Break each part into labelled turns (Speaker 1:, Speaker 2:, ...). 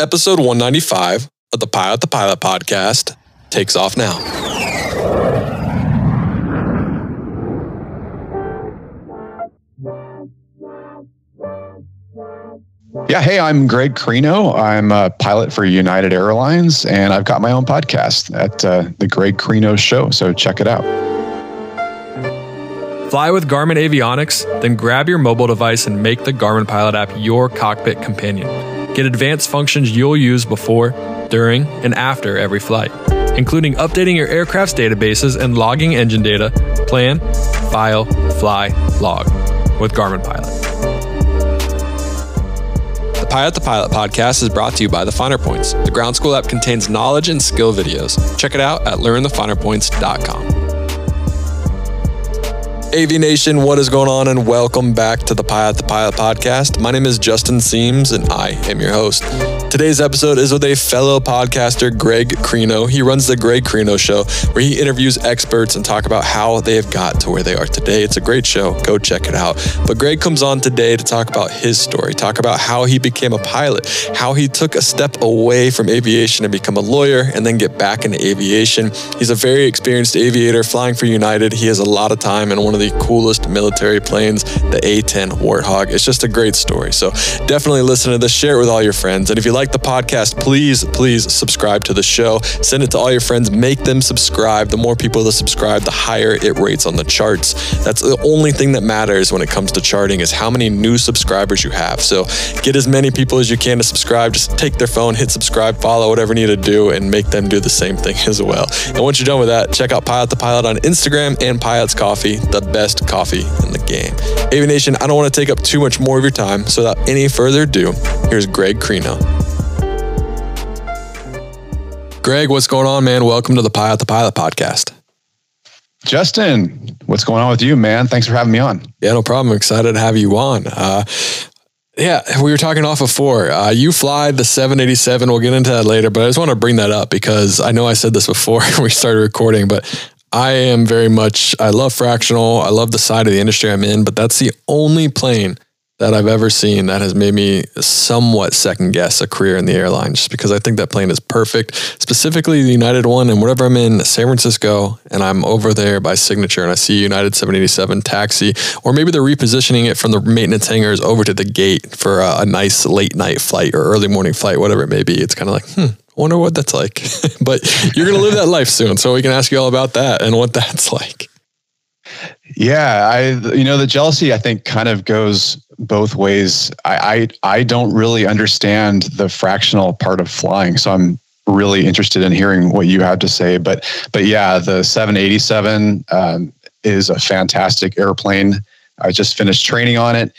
Speaker 1: Episode 195 of the Pilot the Pilot podcast takes off now.
Speaker 2: Yeah, hey, I'm Greg Creno. I'm a pilot for United Airlines, and I've got my own podcast at uh, the Greg Creno Show. So check it out.
Speaker 1: Fly with Garmin Avionics, then grab your mobile device and make the Garmin Pilot app your cockpit companion. Get advanced functions you'll use before, during, and after every flight, including updating your aircraft's databases and logging engine data, plan, file, fly, log with Garmin Pilot. The Pilot the Pilot podcast is brought to you by The Finer Points. The ground school app contains knowledge and skill videos. Check it out at learnthefinerpoints.com. AV Nation, what is going on? And welcome back to the Pilot the Pilot podcast. My name is Justin Siems, and I am your host. Today's episode is with a fellow podcaster, Greg Creno. He runs the Greg Creno Show, where he interviews experts and talk about how they have got to where they are today. It's a great show. Go check it out. But Greg comes on today to talk about his story, talk about how he became a pilot, how he took a step away from aviation and become a lawyer, and then get back into aviation. He's a very experienced aviator flying for United. He has a lot of time in one of the coolest military planes, the A-10 Warthog. It's just a great story. So definitely listen to this, share it with all your friends. And if you like the podcast, please, please subscribe to the show. Send it to all your friends. Make them subscribe. The more people that subscribe, the higher it rates on the charts. That's the only thing that matters when it comes to charting is how many new subscribers you have. So get as many people as you can to subscribe. Just take their phone, hit subscribe, follow, whatever you need to do, and make them do the same thing as well. And once you're done with that, check out Pilot the Pilot on Instagram and Pilot's Coffee, the best coffee in the game. Aviation, I don't want to take up too much more of your time. So without any further ado, here's Greg Creno. Greg, what's going on, man? Welcome to the Pilot the Pilot podcast.
Speaker 2: Justin, what's going on with you, man? Thanks for having me on.
Speaker 1: Yeah, no problem. Excited to have you on. Uh, yeah, we were talking off before. Uh, you fly the 787. We'll get into that later, but I just want to bring that up because I know I said this before we started recording, but I am very much, I love fractional. I love the side of the industry I'm in, but that's the only plane that I've ever seen that has made me somewhat second guess a career in the airline just because I think that plane is perfect. Specifically, the United one, and whenever I'm in San Francisco and I'm over there by signature and I see United 787 taxi, or maybe they're repositioning it from the maintenance hangars over to the gate for a, a nice late night flight or early morning flight, whatever it may be. It's kind of like, hmm, wonder what that's like. but you're going to live that life soon. So we can ask you all about that and what that's like.
Speaker 2: Yeah, I you know the jealousy I think kind of goes both ways. I, I I don't really understand the fractional part of flying, so I'm really interested in hearing what you have to say. But but yeah, the 787 um, is a fantastic airplane. I just finished training on it,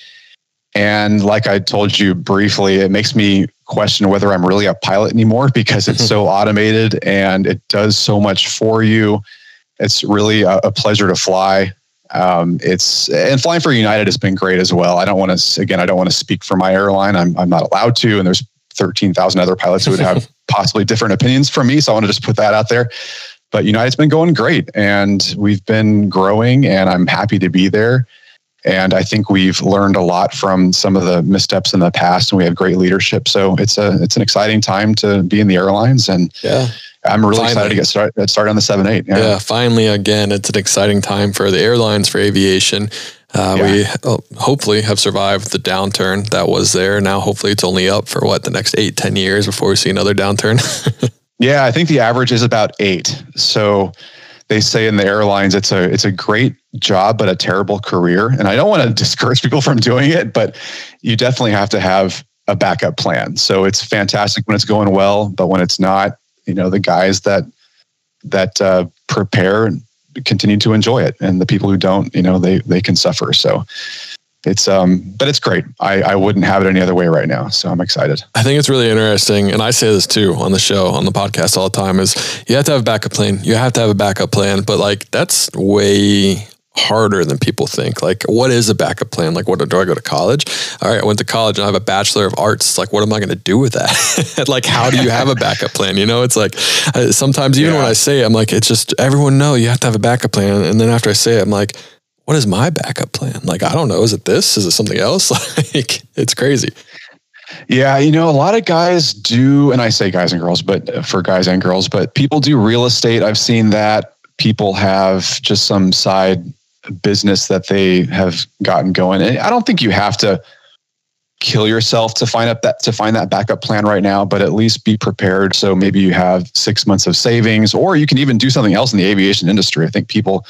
Speaker 2: and like I told you briefly, it makes me question whether I'm really a pilot anymore because it's so automated and it does so much for you. It's really a, a pleasure to fly. Um, it's and flying for United has been great as well. I don't want to again. I don't want to speak for my airline. I'm I'm not allowed to, and there's thirteen thousand other pilots who would have possibly different opinions from me. So I want to just put that out there. But United's been going great, and we've been growing, and I'm happy to be there. And I think we've learned a lot from some of the missteps in the past, and we have great leadership. So it's a it's an exciting time to be in the airlines, and
Speaker 1: yeah.
Speaker 2: I'm really finally. excited to get started, get started on the 7 8.
Speaker 1: Yeah. yeah. finally, again, it's an exciting time for the airlines, for aviation. Uh, yeah. We oh, hopefully have survived the downturn that was there. Now, hopefully, it's only up for what the next eight, 10 years before we see another downturn.
Speaker 2: yeah, I think the average is about eight. So they say in the airlines, it's a it's a great job, but a terrible career. And I don't want to discourage people from doing it, but you definitely have to have a backup plan. So it's fantastic when it's going well, but when it's not, you know the guys that that uh, prepare continue to enjoy it. And the people who don't you know they they can suffer. So it's um but it's great. I i wouldn't have it any other way right now. So i'm excited.
Speaker 1: I think it's really interesting. And i say this too on the show on the podcast all the time is you have to have a backup plan. You have to have a backup plan but like that's way harder than people think. Like, what is a backup plan? Like, what do I go to college? All right, I went to college and I have a bachelor of arts. Like, what am I going to do with that? like, how do you have a backup plan? You know, it's like sometimes even yeah. when I say it, I'm like, it's just everyone know you have to have a backup plan. And then after I say it, I'm like, what is my backup plan? Like, I don't know. Is it this? Is it something else? like, it's crazy.
Speaker 2: Yeah, you know, a lot of guys do, and I say guys and girls, but uh, for guys and girls, but people do real estate. I've seen that. People have just some side business that they have gotten going. And I don't think you have to kill yourself to find up that to find that backup plan right now, but at least be prepared. So maybe you have six months of savings, or you can even do something else in the aviation industry. I think people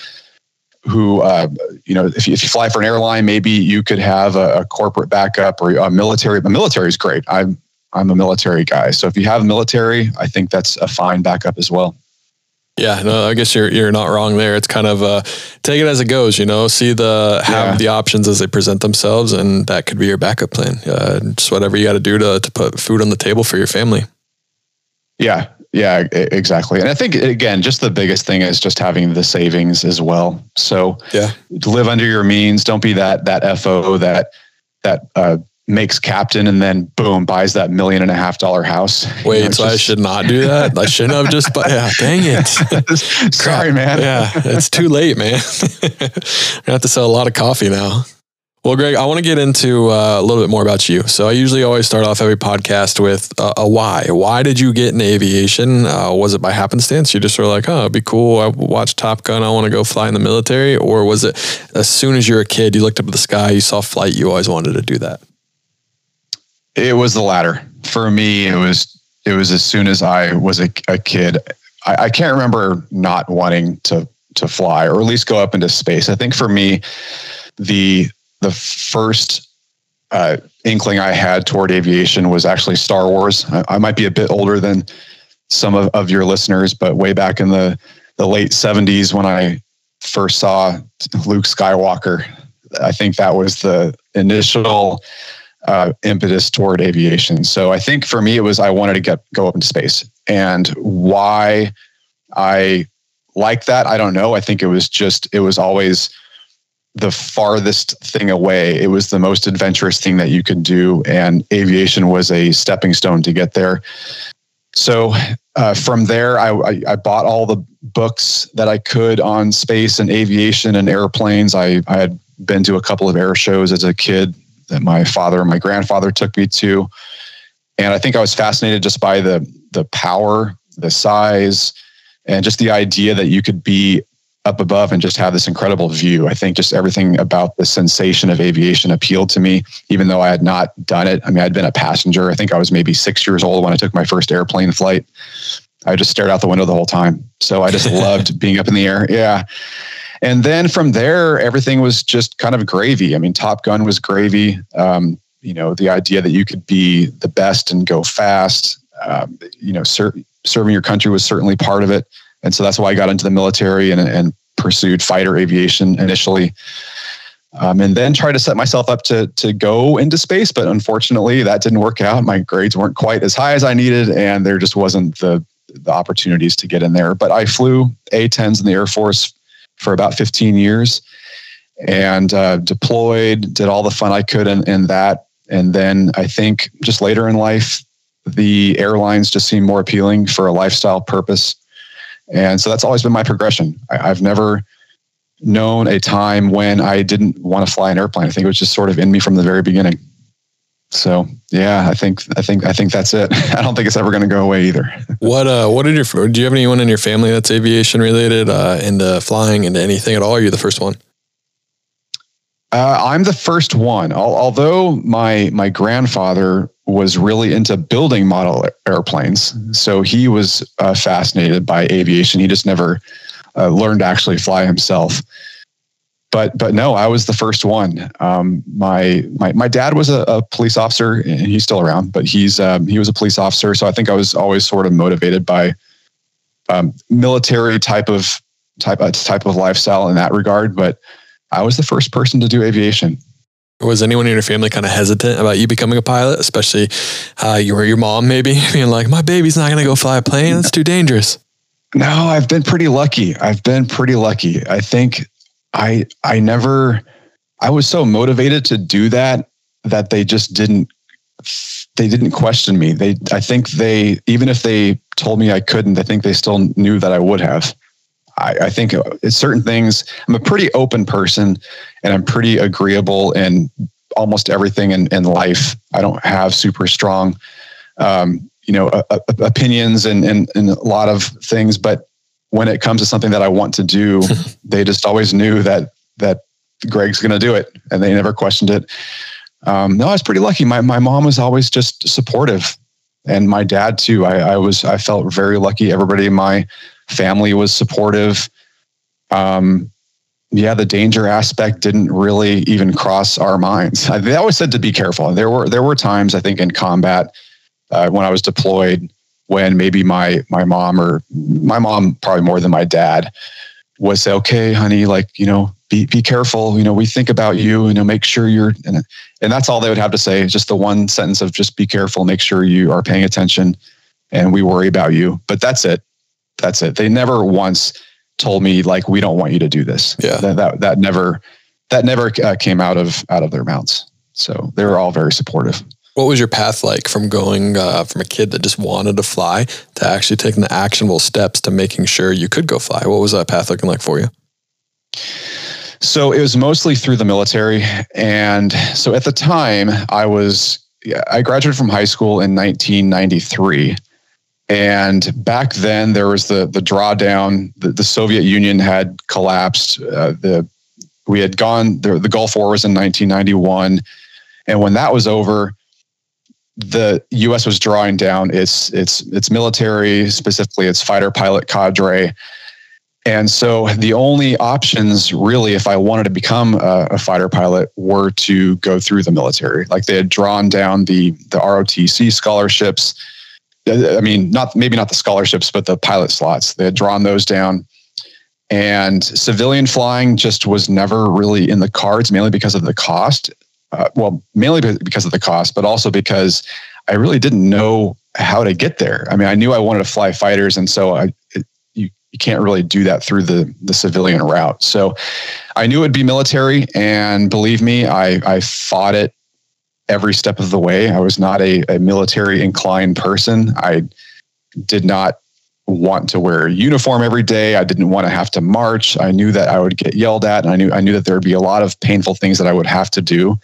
Speaker 2: who, uh, you know, if you, if you fly for an airline, maybe you could have a, a corporate backup or a military. The military is great. I'm I'm a military guy, so if you have military, I think that's a fine backup as well.
Speaker 1: Yeah, no, I guess you're you're not wrong there. It's kind of uh, take it as it goes, you know. See the have yeah. the options as they present themselves, and that could be your backup plan. Uh, just whatever you got to do to to put food on the table for your family.
Speaker 2: Yeah, yeah, exactly. And I think again, just the biggest thing is just having the savings as well. So
Speaker 1: yeah,
Speaker 2: live under your means. Don't be that that fo that that uh, makes captain and then boom buys that million and a half dollar house.
Speaker 1: Wait, you know, so just... I should not do that. I shouldn't have just. But yeah, dang it.
Speaker 2: Sorry, man.
Speaker 1: Yeah, it's too late, man. I have to sell a lot of coffee now. Well, Greg, I want to get into uh, a little bit more about you. So I usually always start off every podcast with uh, a why. Why did you get in aviation? Uh, was it by happenstance? You just were like, oh, it'd be cool. I watched Top Gun. I want to go fly in the military. Or was it as soon as you were a kid, you looked up at the sky, you saw flight, you always wanted to do that?
Speaker 2: It was the latter. For me, it was it was as soon as I was a, a kid. I, I can't remember not wanting to to fly or at least go up into space. I think for me, the the first uh, inkling I had toward aviation was actually Star Wars. I, I, might be a bit older than some of, of your listeners, but way back in the, the late 70s when I first saw Luke Skywalker, I think that was the initial uh, impetus toward aviation. So I think for me, it was I wanted to get go up into space, and why I like that, I don't know. I think it was just it was always the farthest thing away. It was the most adventurous thing that you could do, and aviation was a stepping stone to get there. So uh, from there, I, I, I, bought all the books that I could on space and aviation and airplanes. I, I had been to a couple of air shows as a kid that my father and my grandfather took me to. And I think I was fascinated just by the the power, the size, and just the idea that you could be up above and just have this incredible view. I think just everything about the sensation of aviation appealed to me, even though I had not done it. I mean, I'd been a passenger. I think I was maybe six years old when I took my first airplane flight. I just stared out the window the whole time. So I just loved being up in the air. Yeah. And then from there, everything was just kind of gravy. I mean, Top Gun was gravy. Um, you know, the idea that you could be the best and go fast, um, you know, ser- serving your country was certainly part of it. And so that's why I got into the military and, and pursued fighter aviation initially. Um, and then tried to set myself up to to go into space, but unfortunately that didn't work out. My grades weren't quite as high as I needed, and there just wasn't the the opportunities to get in there. But I flew A-10s in the Air Force for about 15 years and uh, deployed, did all the fun I could in, in that. And then I think just later in life, the airlines just seemed more appealing for a lifestyle purpose. And so that's always been my progression. I, I've never known a time when I didn't want to fly an airplane. I think it was just sort of in me from the very beginning. So yeah, I think I think I think that's it. I don't think it's ever going to go away either.
Speaker 1: what uh, what did your do you have anyone in your family that's aviation related, uh, into flying, into anything at all? Are you the first one?
Speaker 2: Uh, I'm the first one. Although my my grandfather was really into building model airplanes, so he was uh, fascinated by aviation. He just never uh, learned to actually fly himself but but no, I was the first one. Um, my my my dad was a, a, police officer, and he's still around, but he's um, he was a police officer. So I think I was always sort of motivated by um, military type of type uh, type of lifestyle in that regard. But I was the first person to do aviation.
Speaker 1: Was anyone in your family kind of hesitant about you becoming a pilot, especially uh, you or your mom, maybe being like, "My baby's not going to go fly a plane; it's too dangerous."
Speaker 2: No, I've been pretty lucky. I've been pretty lucky. I think I I never I was so motivated to do that that they just didn't they didn't question me. They I think they even if they told me I couldn't, I think they still knew that I would have. I, I think it's certain things. I'm a pretty open person, and I'm pretty agreeable in almost everything in, in life. I don't have super strong, um, you know, uh, opinions and, and, and a lot of things, but when it comes to something that I want to do, they just always knew that, that Greg's going to do it and they never questioned it. Um, no, I was pretty lucky. My, my mom was always just supportive and my dad too. I, I was, I felt very lucky. Everybody in my family was supportive. Um, yeah, the danger aspect didn't really even cross our minds. They always said to be careful. There were there were times I think in combat uh, when I was deployed when maybe my my mom or my mom probably more than my dad would say, "Okay, honey, like you know, be be careful. You know, we think about you. You know, make sure you're." And, and that's all they would have to say. Just the one sentence of just be careful, make sure you are paying attention, and we worry about you. But that's it. That's it. They never once told me like we don't want you to do this.
Speaker 1: Yeah,
Speaker 2: that that, that never that never uh, came out of out of their mouths. So they were all very supportive.
Speaker 1: What was your path like from going uh, from a kid that just wanted to fly to actually taking the actionable steps to making sure you could go fly? What was that path looking like for you?
Speaker 2: So it was mostly through the military, and so at the time I was I graduated from high school in 1993. And back then, there was the the drawdown. The, the Soviet Union had collapsed. Uh, the we had gone. The, the Gulf War was in 1991, and when that was over, the U.S. was drawing down its its its military, specifically its fighter pilot cadre. And so the only options, really, if I wanted to become a, a, fighter pilot, were to go through the military. Like they had drawn down the the ROTC scholarships uh, uh, I mean, not maybe not the scholarships, but the pilot slots. They had drawn those down. And civilian flying just was never really in the cards, mainly because of the cost. Uh, well, mainly because of the cost, but also because I really didn't know how to get there. I mean, I knew I wanted to fly fighters, and so I, it, you you can't really do that through the the civilian route. So I knew it'd be military, and believe me, I I fought it every step of the way. I was not a, a military inclined person. I did not want to wear a uniform every day. I didn't want to have to march. I knew that I would get yelled at and I knew I knew that there would be a lot of painful things that I would have to do.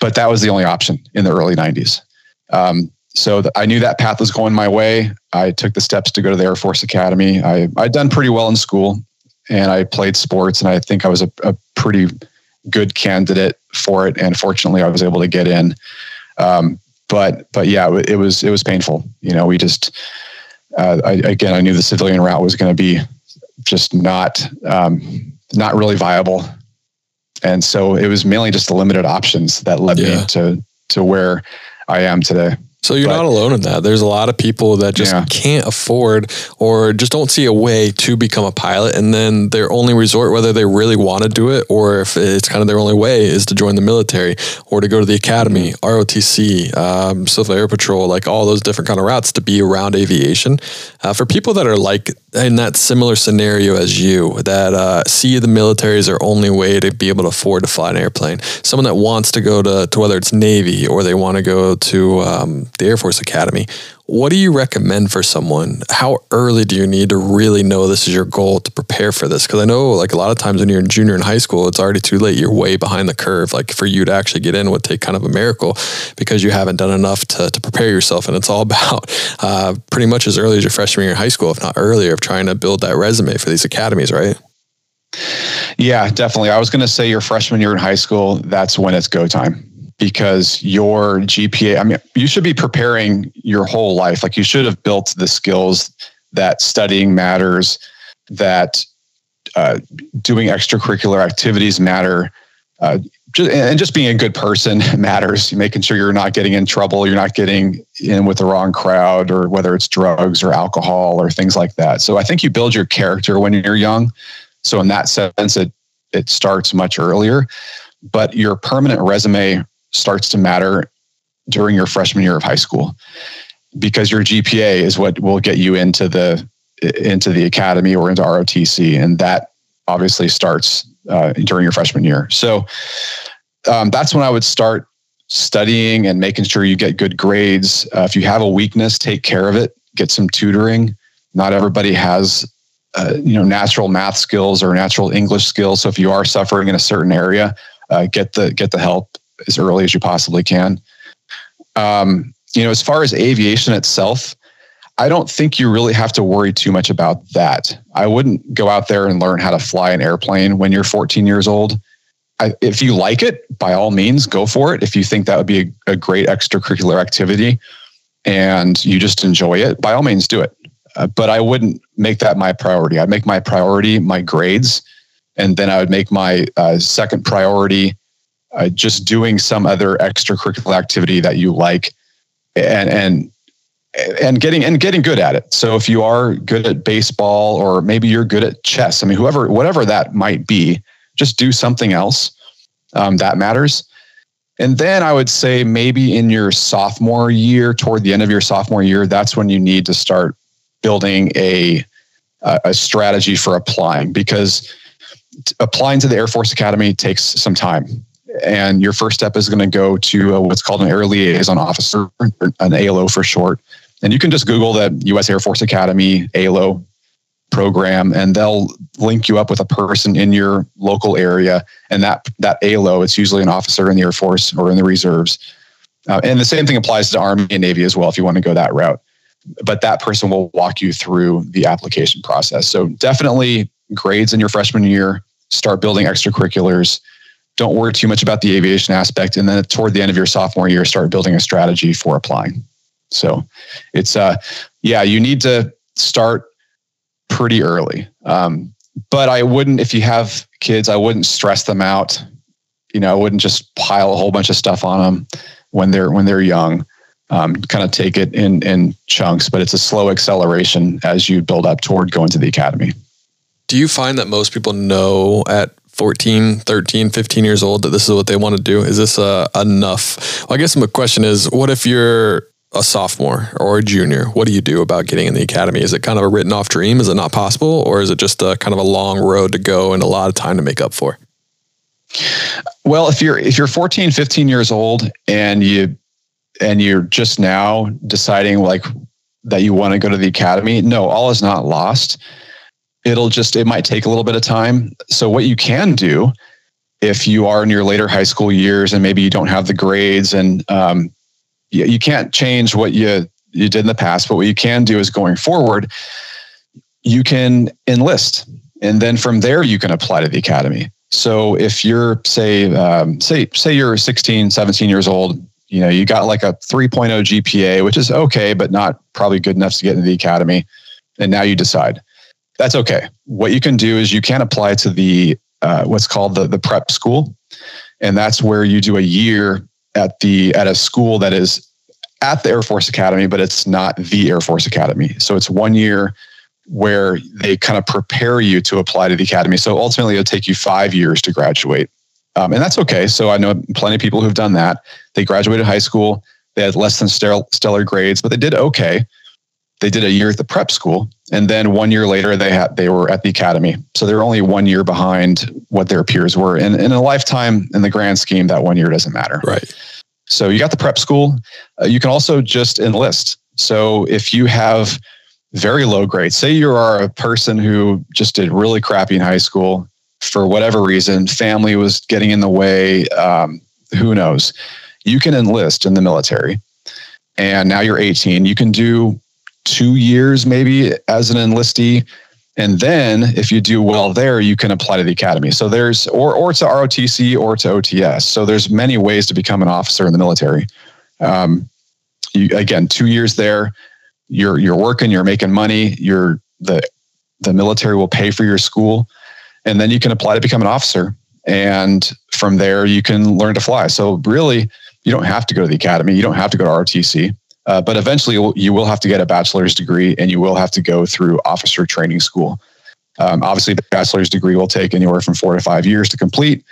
Speaker 2: But that was the only option in the early 90s. Um, so the, I knew that path was going my way. I took the steps to go to the Air Force Academy. I, I'd done pretty well in school and I played sports and I think I was a, a pretty good candidate for it, and fortunately, I was able to get in. Um, but but yeah, it was it was painful. You know, we just uh, I, again, I knew the civilian route was going to be just not um, not really viable, and so it was mainly just the limited options that led yeah. me to to where I am today.
Speaker 1: So you're but, not alone in that. There's a lot of people that just yeah. can't afford or just don't see a way to become a pilot. And then their only resort, whether they really want to do it or if it's kind of their only way, is to join the military or to go to the academy, ROTC, um, Civil Air Patrol, like all those different kind of routes to be around aviation. Uh, for people that are like in that similar scenario as you, that uh, see the military as their only way to be able to afford to fly an airplane, someone that wants to go to, to whether it's Navy or they want to go to um, the Air Force Academy. What do you recommend for someone? How early do you need to really know this is your goal to prepare for this? Because I know, like a lot of times when you're in junior in high school, it's already too late. You're way behind the curve. Like for you to actually get in would take kind of a miracle because you haven't done enough to, to prepare yourself. And it's all about uh, pretty much as early as your freshman year in high school, if not earlier, of trying to build that resume for these academies, right?
Speaker 2: Yeah, definitely. I was going to say your freshman year in high school, that's when it's go time because your GPA, I mean, you should be preparing your whole life. Like you should have built the skills that studying matters, that uh, doing extracurricular activities matter. Uh, just, and just being a good person matters. Making sure you're not getting in trouble, you're not getting in with the wrong crowd, or whether it's drugs or alcohol or things like that. So I think you build your character when you're young. So in that sense, it it starts much earlier. But your permanent resume starts to matter during your freshman year of high school because your GPA is what will get you into the into the academy or into ROTC, and that obviously starts uh, during your freshman year. So um, that's when I would start studying and making sure you get good grades. Uh, if you have a weakness, take care of it. Get some tutoring. Not everybody has uh, you know natural math skills or natural English skills. So if you are suffering in a certain area, uh, get the get the help as early as you possibly can. Um, you know, as far as aviation itself, I don't think you really have to worry too much about that. I wouldn't go out there and learn how to fly an airplane when you're 14 years old. I, if you like it, by all means, go for it. If you think that would be a, a great extracurricular activity and you just enjoy it, by all means, do it. Uh, but I wouldn't make that my priority. I'd make my priority my grades, and then I would make my uh, second priority uh, just doing some other extracurricular activity that you like, and and and getting and getting good at it. So if you are good at baseball or maybe you're good at chess, I mean, whoever whatever that might be, just do something else um, that matters. And then I would say maybe in your sophomore year, toward the end of your sophomore year, that's when you need to start building a a strategy for applying because applying to the Air Force Academy takes some time. And your first step is going to go to what's called an Air Liaison Officer, an ALO for short. And you can just Google the U.S. Air Force Academy ALO program, and they'll link you up with a person in your local area. And that that ALO, it's usually an officer in the Air Force or in the reserves. Uh, and the same thing applies to Army and Navy as well, if you want to go that route but that person will walk you through the application process. So definitely grades in your freshman year, start building extracurriculars. Don't worry too much about the aviation aspect. And then toward the end of your sophomore year, start building a strategy for applying. So it's, uh, yeah, you need to start pretty early. Um, but I wouldn't, if you have kids, I wouldn't stress them out. You know, I wouldn't just pile a whole bunch of stuff on them when they're, when they're young um, kind of take it in in chunks, but it's a slow acceleration as you build up toward going to the academy.
Speaker 1: Do you find that most people know at 14, 13, 15 years old that this is what they want to do? Is this uh, enough? Well, I guess my question is what if you're a sophomore or a junior? What do you do about getting in the academy? Is it kind of a written off dream? Is it not possible? Or is it just a kind of a long road to go and a lot of time to make up for?
Speaker 2: Well, if you're if you're 14, 15 years old and you and you're just now deciding like that you want to go to the academy, no, all is not lost. It'll just, it might take a little bit of time. So, what you can do if you are in your later high school years and maybe you don't have the grades and um, you, you can't change what you, you did in the past, but what you can do is going forward, you can enlist. And then from there, you can apply to the academy. So if you're say um, say say you're 16, 17 years old, you know, you got like a 3.0 GPA, which is okay, but not probably good enough to get into the academy. And now you decide that's okay. What you can do is you can apply to the uh, what's called the the prep school, and that's where you do a year at the at a school that is at the Air Force Academy, but it's not the Air Force Academy. So it's one year where they kind of prepare you to apply to the academy. So ultimately, it'll take you five years to graduate. Um, and that's okay. So I know plenty of people who've done that. They graduated high school, they had less than stellar grades, but they did okay. They did a year at the prep school, and then one year later they had they were at the academy. So they're only one year behind what their peers were. And in a lifetime, in the grand scheme, that one year doesn't matter.
Speaker 1: Right.
Speaker 2: So you got the prep school. Uh, you can also just enlist. So if you have very low grades, say you are a person who just did really crappy in high school, for whatever reason, family was getting in the way, um, who knows? You can enlist in the military. And now you're 18. You can do two years maybe as an enlistee. And then if you do well there, you can apply to the academy. So there's or or to ROTC or to OTS. So there's many ways to become an officer in the military. Um, you, again, two years there, you're you're working, you're making money, you're the the military will pay for your school and then you can apply to become an officer. And from there, you can learn to fly. So really, you don't have to go to the academy. You don't have to go to ROTC. Uh, but eventually, you will have to get a bachelor's degree, and you will have to go through officer training school. Um, obviously, the bachelor's degree will take anywhere from four to five years to complete.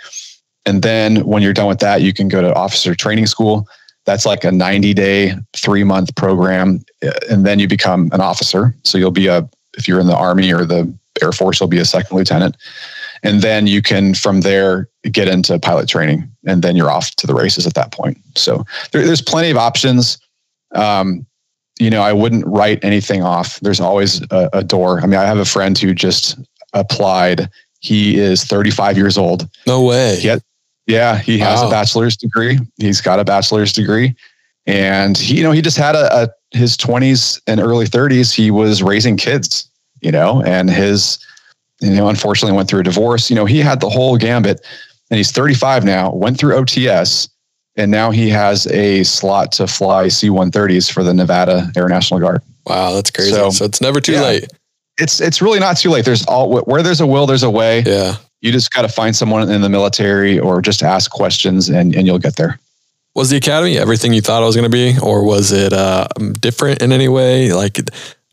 Speaker 2: And then when you're done with that, you can go to officer training school. That's like a 90 day, three month program. Uh, and then you become an officer. So you'll be a, if you're in the Army or the Air Force you'll be a second lieutenant. And then you can, from there, get into pilot training. And then you're off to the races at that point. So there, there's plenty of options. Um, you know, I wouldn't write anything off. There's always a, a door. I mean, I have a friend who just applied. He is 35 years old.
Speaker 1: No way.
Speaker 2: He had, Yeah, he has wow. a bachelor's degree. He's got a bachelor's degree, and he, you know, he just had a, a his twenties and early thirties. He was raising kids, you know, and his, you know, unfortunately went through a divorce. You know, he had the whole gambit, and he's 35 now. Went through OTS, and now he has a slot to fly C-130s for the Nevada Air National Guard.
Speaker 1: Wow, that's crazy. So, so it's never too yeah, late.
Speaker 2: It's it's really not too late. There's all where there's a will, there's a way.
Speaker 1: Yeah
Speaker 2: you just got to find someone in the military or just ask questions and, and you'll get there.
Speaker 1: Was the academy everything you thought it was going to be, or was it uh, different in any way? Like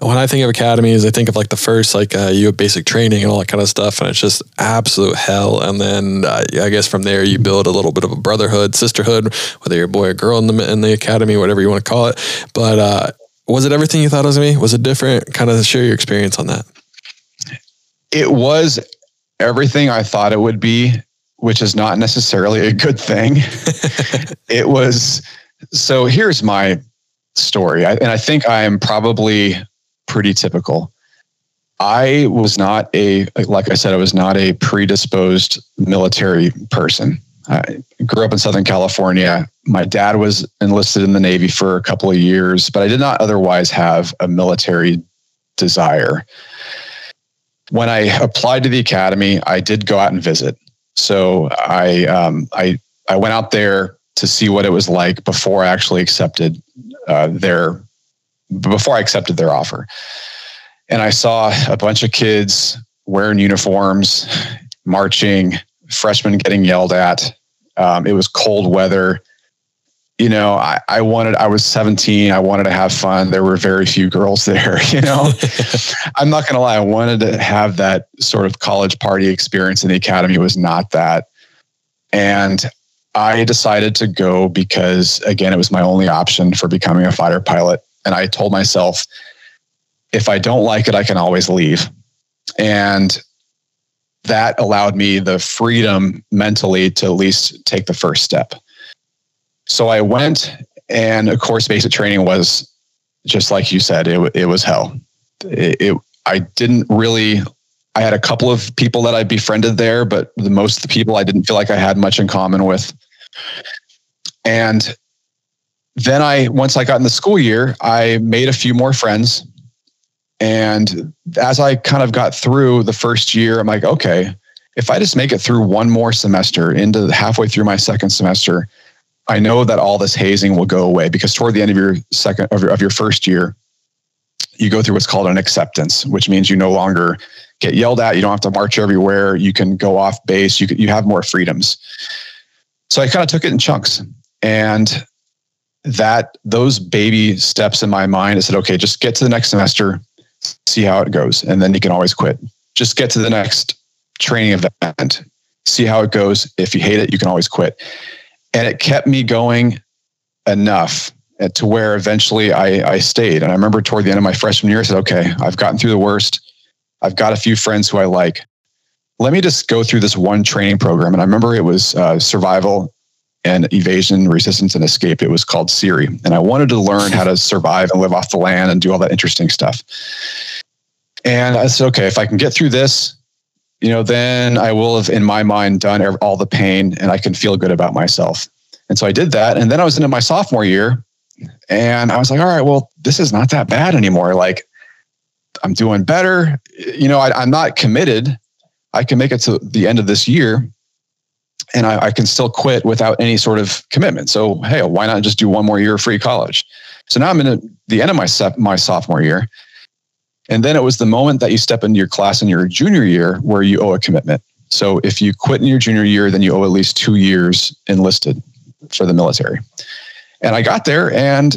Speaker 1: when I think of academies, I think of like the first, like uh, you have basic training and all that kind of stuff, and it's just absolute hell. And then uh, I guess from there you build a little bit of a brotherhood, sisterhood, whether you're a boy or girl in the in the academy, whatever you want to call it. But uh, was it everything you thought it was going to be? Was it different? Kind of share your experience on that.
Speaker 2: It was everything I thought it would be, which is not necessarily a good thing. it was so here's my story. I, and I think I am probably pretty typical. I was not a, like I said, I was not a predisposed military person. I grew up in Southern California. My dad was enlisted in the Navy for a couple of years, but I did not otherwise have a military desire when I applied to the academy, I did go out and visit. So I um, I I went out there to see what it was like before I actually accepted uh, their before I accepted their offer. And I saw a bunch of kids wearing uniforms, marching, freshmen getting yelled at. Um, it was cold weather you know, I, I wanted, I was 17. I wanted to have fun. There were very few girls there, you know, I'm not going to lie. I wanted to have that sort of college party experience in the academy. Was not that. And I decided to go because again, it was my only option for becoming a fighter pilot. And I told myself, if I don't like it, I can always leave. And that allowed me the freedom mentally to at least take the first step. So I went, and of course, basic training was just like you said, it, it was hell. It, it, I didn't really, I had a couple of people that I befriended there, but the most of the people I didn't feel like I had much in common with. And then I, once I got in the school year, I made a few more friends. And as I kind of got through the first year, I'm like, okay, if I just make it through one more semester into halfway through my second semester, I know that all this hazing will go away because toward the end of your second of your, of your first year, you go through what's called an acceptance, which means you no longer get yelled at. You don't have to march everywhere. You can go off base. You you have more freedoms. So I kind of took it in chunks, and that those baby steps in my mind, I said, okay, just get to the next semester, see how it goes, and then you can always quit. Just get to the next training event, see how it goes. If you hate it, you can always quit and it kept me going enough to where eventually I, I stayed. And I remember toward the end of my freshman year, I said, okay, I've gotten through the worst. I've got a few friends who I like. Let me just go through this one training program. And I remember it was uh, survival and evasion, resistance, and escape. It was called SERE. And I wanted to learn how to survive and live off the land and do all that interesting stuff. And I said, okay, if I can get through this, you know, then I will have, in my mind, done all the pain and I can feel good about myself. And so I did that. And then I was into my sophomore year and I was like, all right, well, this is not that bad anymore. Like, I'm doing better. You know, I, am not committed. I can make it to the end of this year and I, I, can still quit without any sort of commitment. So, hey, why not just do one more year of free college? So now I'm in a, the end of my, my sophomore year and then it was the moment that you step into your class in your junior year where you owe a commitment. So if you quit in your junior year, then you owe at least two years enlisted for the military. And I got there and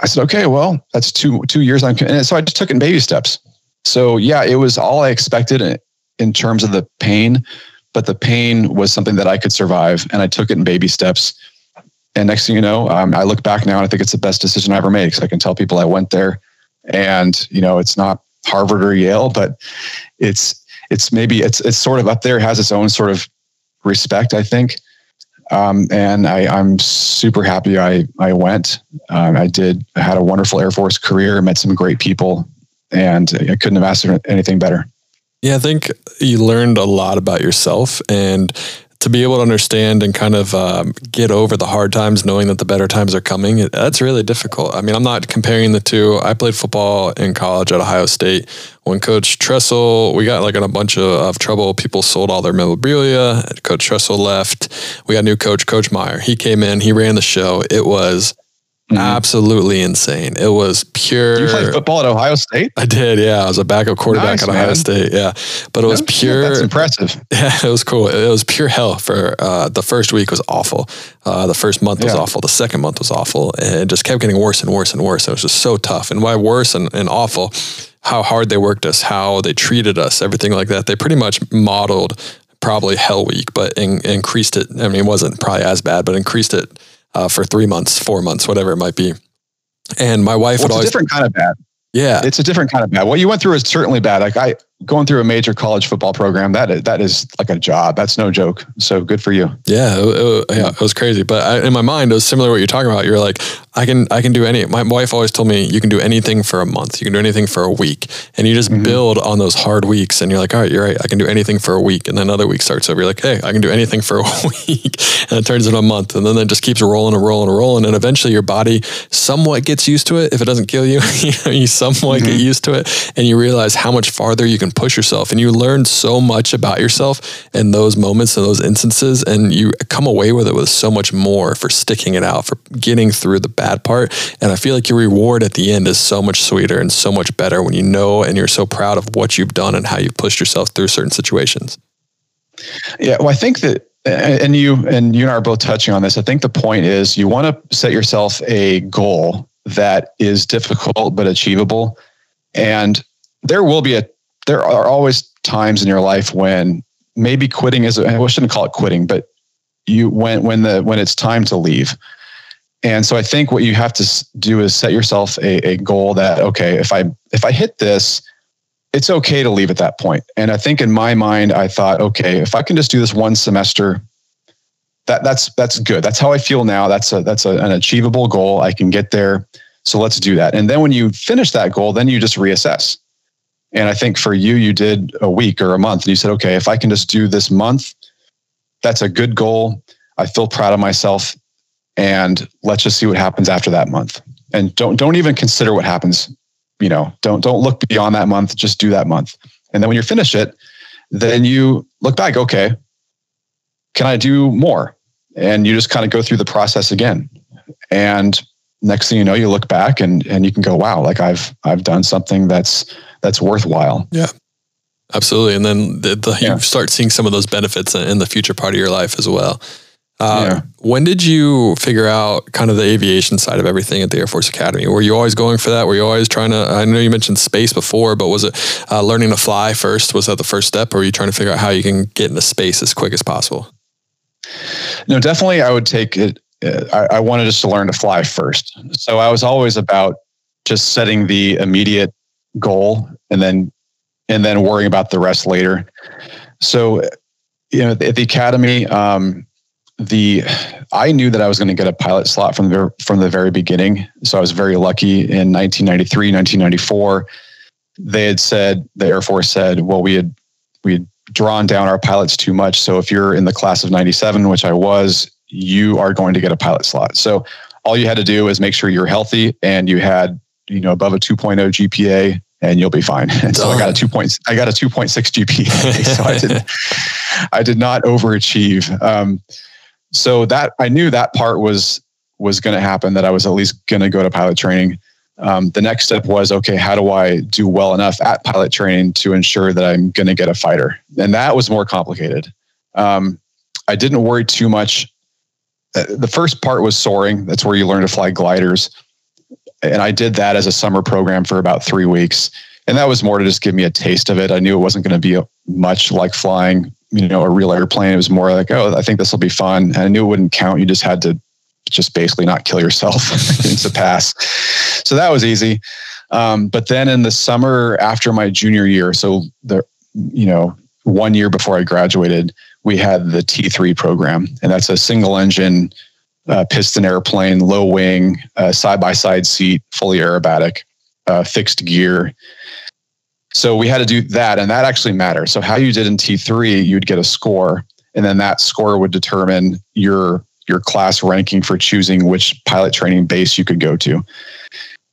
Speaker 2: I said, okay, well, that's two two years. I'm and so I just took it in baby steps. So yeah, it was all I expected in terms of the pain, but the pain was something that I could survive, and I took it in baby steps. And next thing you know, um, I look back now and I think it's the best decision I ever made because I can tell people I went there and you know it's not Harvard or Yale, but it's it's maybe it's it's sort of up there, has its own sort of respect, I think. Um, and I, I'm super happy I I went. Um, I did I had a wonderful Air Force career, met some great people, and I couldn't have asked for anything better.
Speaker 1: Yeah, I think you learned a lot about yourself and to be able to understand and kind of um, get over the hard times, knowing that the better times are coming, that's really difficult. I mean, I'm not comparing the two. I played football in college at Ohio State. When Coach Tressel, we got like in a bunch of, of trouble. People sold all their memorabilia. Coach Tressel left. We got new coach, Coach Meyer. He came in, he ran the show. It was Mm-hmm. Absolutely insane. It was pure.
Speaker 2: You played football at Ohio State?
Speaker 1: I did. Yeah, I was a backup quarterback nice, at Ohio man. State. Yeah, but it was pure.
Speaker 2: That's impressive.
Speaker 1: Yeah, it was cool. It was pure hell. For uh, the first week was awful. Uh, the first month was awful. The second month was awful, and it just kept getting worse and worse and worse. It was just so tough. And why worse and, and awful? How hard they worked us, how they treated us, everything like that. They pretty much modeled probably hell week, but in, increased it. I mean, it wasn't probably as bad, but increased it uh, for three months, four months, whatever it might be. And my wife well, would always
Speaker 2: different kind of bad.
Speaker 1: Yeah,
Speaker 2: it's a different kind of bad. What you went through is certainly bad. Like I going through a major college football program, that is, that is like a job. That's no joke. So good for you.
Speaker 1: Yeah, it, it, yeah, it was crazy. But I, in my mind, it was similar to what you're talking about. You're like, I can I can do any. My wife always told me you can do anything for a month. You can do anything for a week, and you just mm-hmm. build on those hard weeks. And you're like, all right, you're right. I can do anything for a week, and then another week starts over. You're like, hey, I can do anything for a week, and it turns into a month, and then it just keeps rolling and rolling and rolling, and eventually your body somewhat gets used to it. If it doesn't kill you, you, know, you somewhat mm-hmm. get used to it, and you realize how much farther you can push yourself, and you learn so much about yourself in those moments and those instances, and you come away with it with so much more for sticking it out, for getting through the bad part. And I feel like your reward at the end is so much sweeter and so much better when you know and you're so proud of what you've done and how you've pushed yourself through certain situations.
Speaker 2: Yeah, well, I think that and you and you and I are both touching on this. I think the point is you want to set yourself a goal that is difficult but achievable. And there will be a there are always times in your life when maybe quitting is I shouldn't call it quitting, but you when when the when it's time to leave. And so I think what you have to do is set yourself a, a goal that okay, if I if I hit this, it's okay to leave at that point. And I think in my mind, I thought, okay, if I can just do this one semester, that that's that's good. That's how I feel now. That's a that's a, an achievable goal. I can get there. So let's do that. And then when you finish that goal, then you just reassess. And I think for you, you did a week or a month and you said, okay, if I can just do this month, that's a good goal. I feel proud of myself. And let's just see what happens after that month. And don't don't even consider what happens. You know, don't don't look beyond that month. Just do that month. And then when you finish it, then you look back, okay, can I do more? And you just kind of go through the process again. And next thing you know, you look back and and you can go, wow, like I've I've done something that's that's worthwhile.
Speaker 1: Yeah. Absolutely. And then the, the, yeah. you start seeing some of those benefits in the future part of your life as well. Uh, yeah. When did you figure out kind of the aviation side of everything at the Air Force Academy? Were you always going for that? Were you always trying to? I know you mentioned space before, but was it uh, learning to fly first? Was that the first step, or were you trying to figure out how you can get into space as quick as possible?
Speaker 2: No, definitely. I would take it. Uh, I, I wanted just to learn to fly first, so I was always about just setting the immediate goal and then and then worrying about the rest later. So, you know, at the academy, um, the I knew that I was going to get a pilot slot from the from the very beginning. So I was very lucky in 1993, 1994. They had said the Air Force said, well, we had we had drawn down our pilots too much. So if you're in the class of 97, which I was, you are going to get a pilot slot. So all you had to do is make sure you're healthy and you had you know above a 2.0 GPA and you'll be fine. And so I got a two point I got a 2.6 GPA. so I did I did not overachieve. Um, so that I knew that part was was going to happen that I was at least going to go to pilot training. Um, the next step was okay, how do I do well enough at pilot training to ensure that I'm going to get a fighter? And that was more complicated. Um, I didn't worry too much. Uh, the first part was soaring. That's where you learn to fly gliders and I did that as a summer program for about three weeks. And that was more to just give me a taste of it. I knew it wasn't going to be much like flying, you know, a real airplane. It was more like, oh, I think this will be fun. And I knew it wouldn't count. You just had to just basically not kill yourself to pass. So that was easy. Um, but then in the summer after my junior year, so the, you know, one year before I graduated, we had the T3 program, and that's a single engine uh, piston airplane, low wing, side by side seat, fully aerobatic, uh, fixed gear. So we had to do that, and that actually matters. So how you did in T3, you'd get a score, and then that score would determine your your class ranking for choosing which pilot training base you could go to.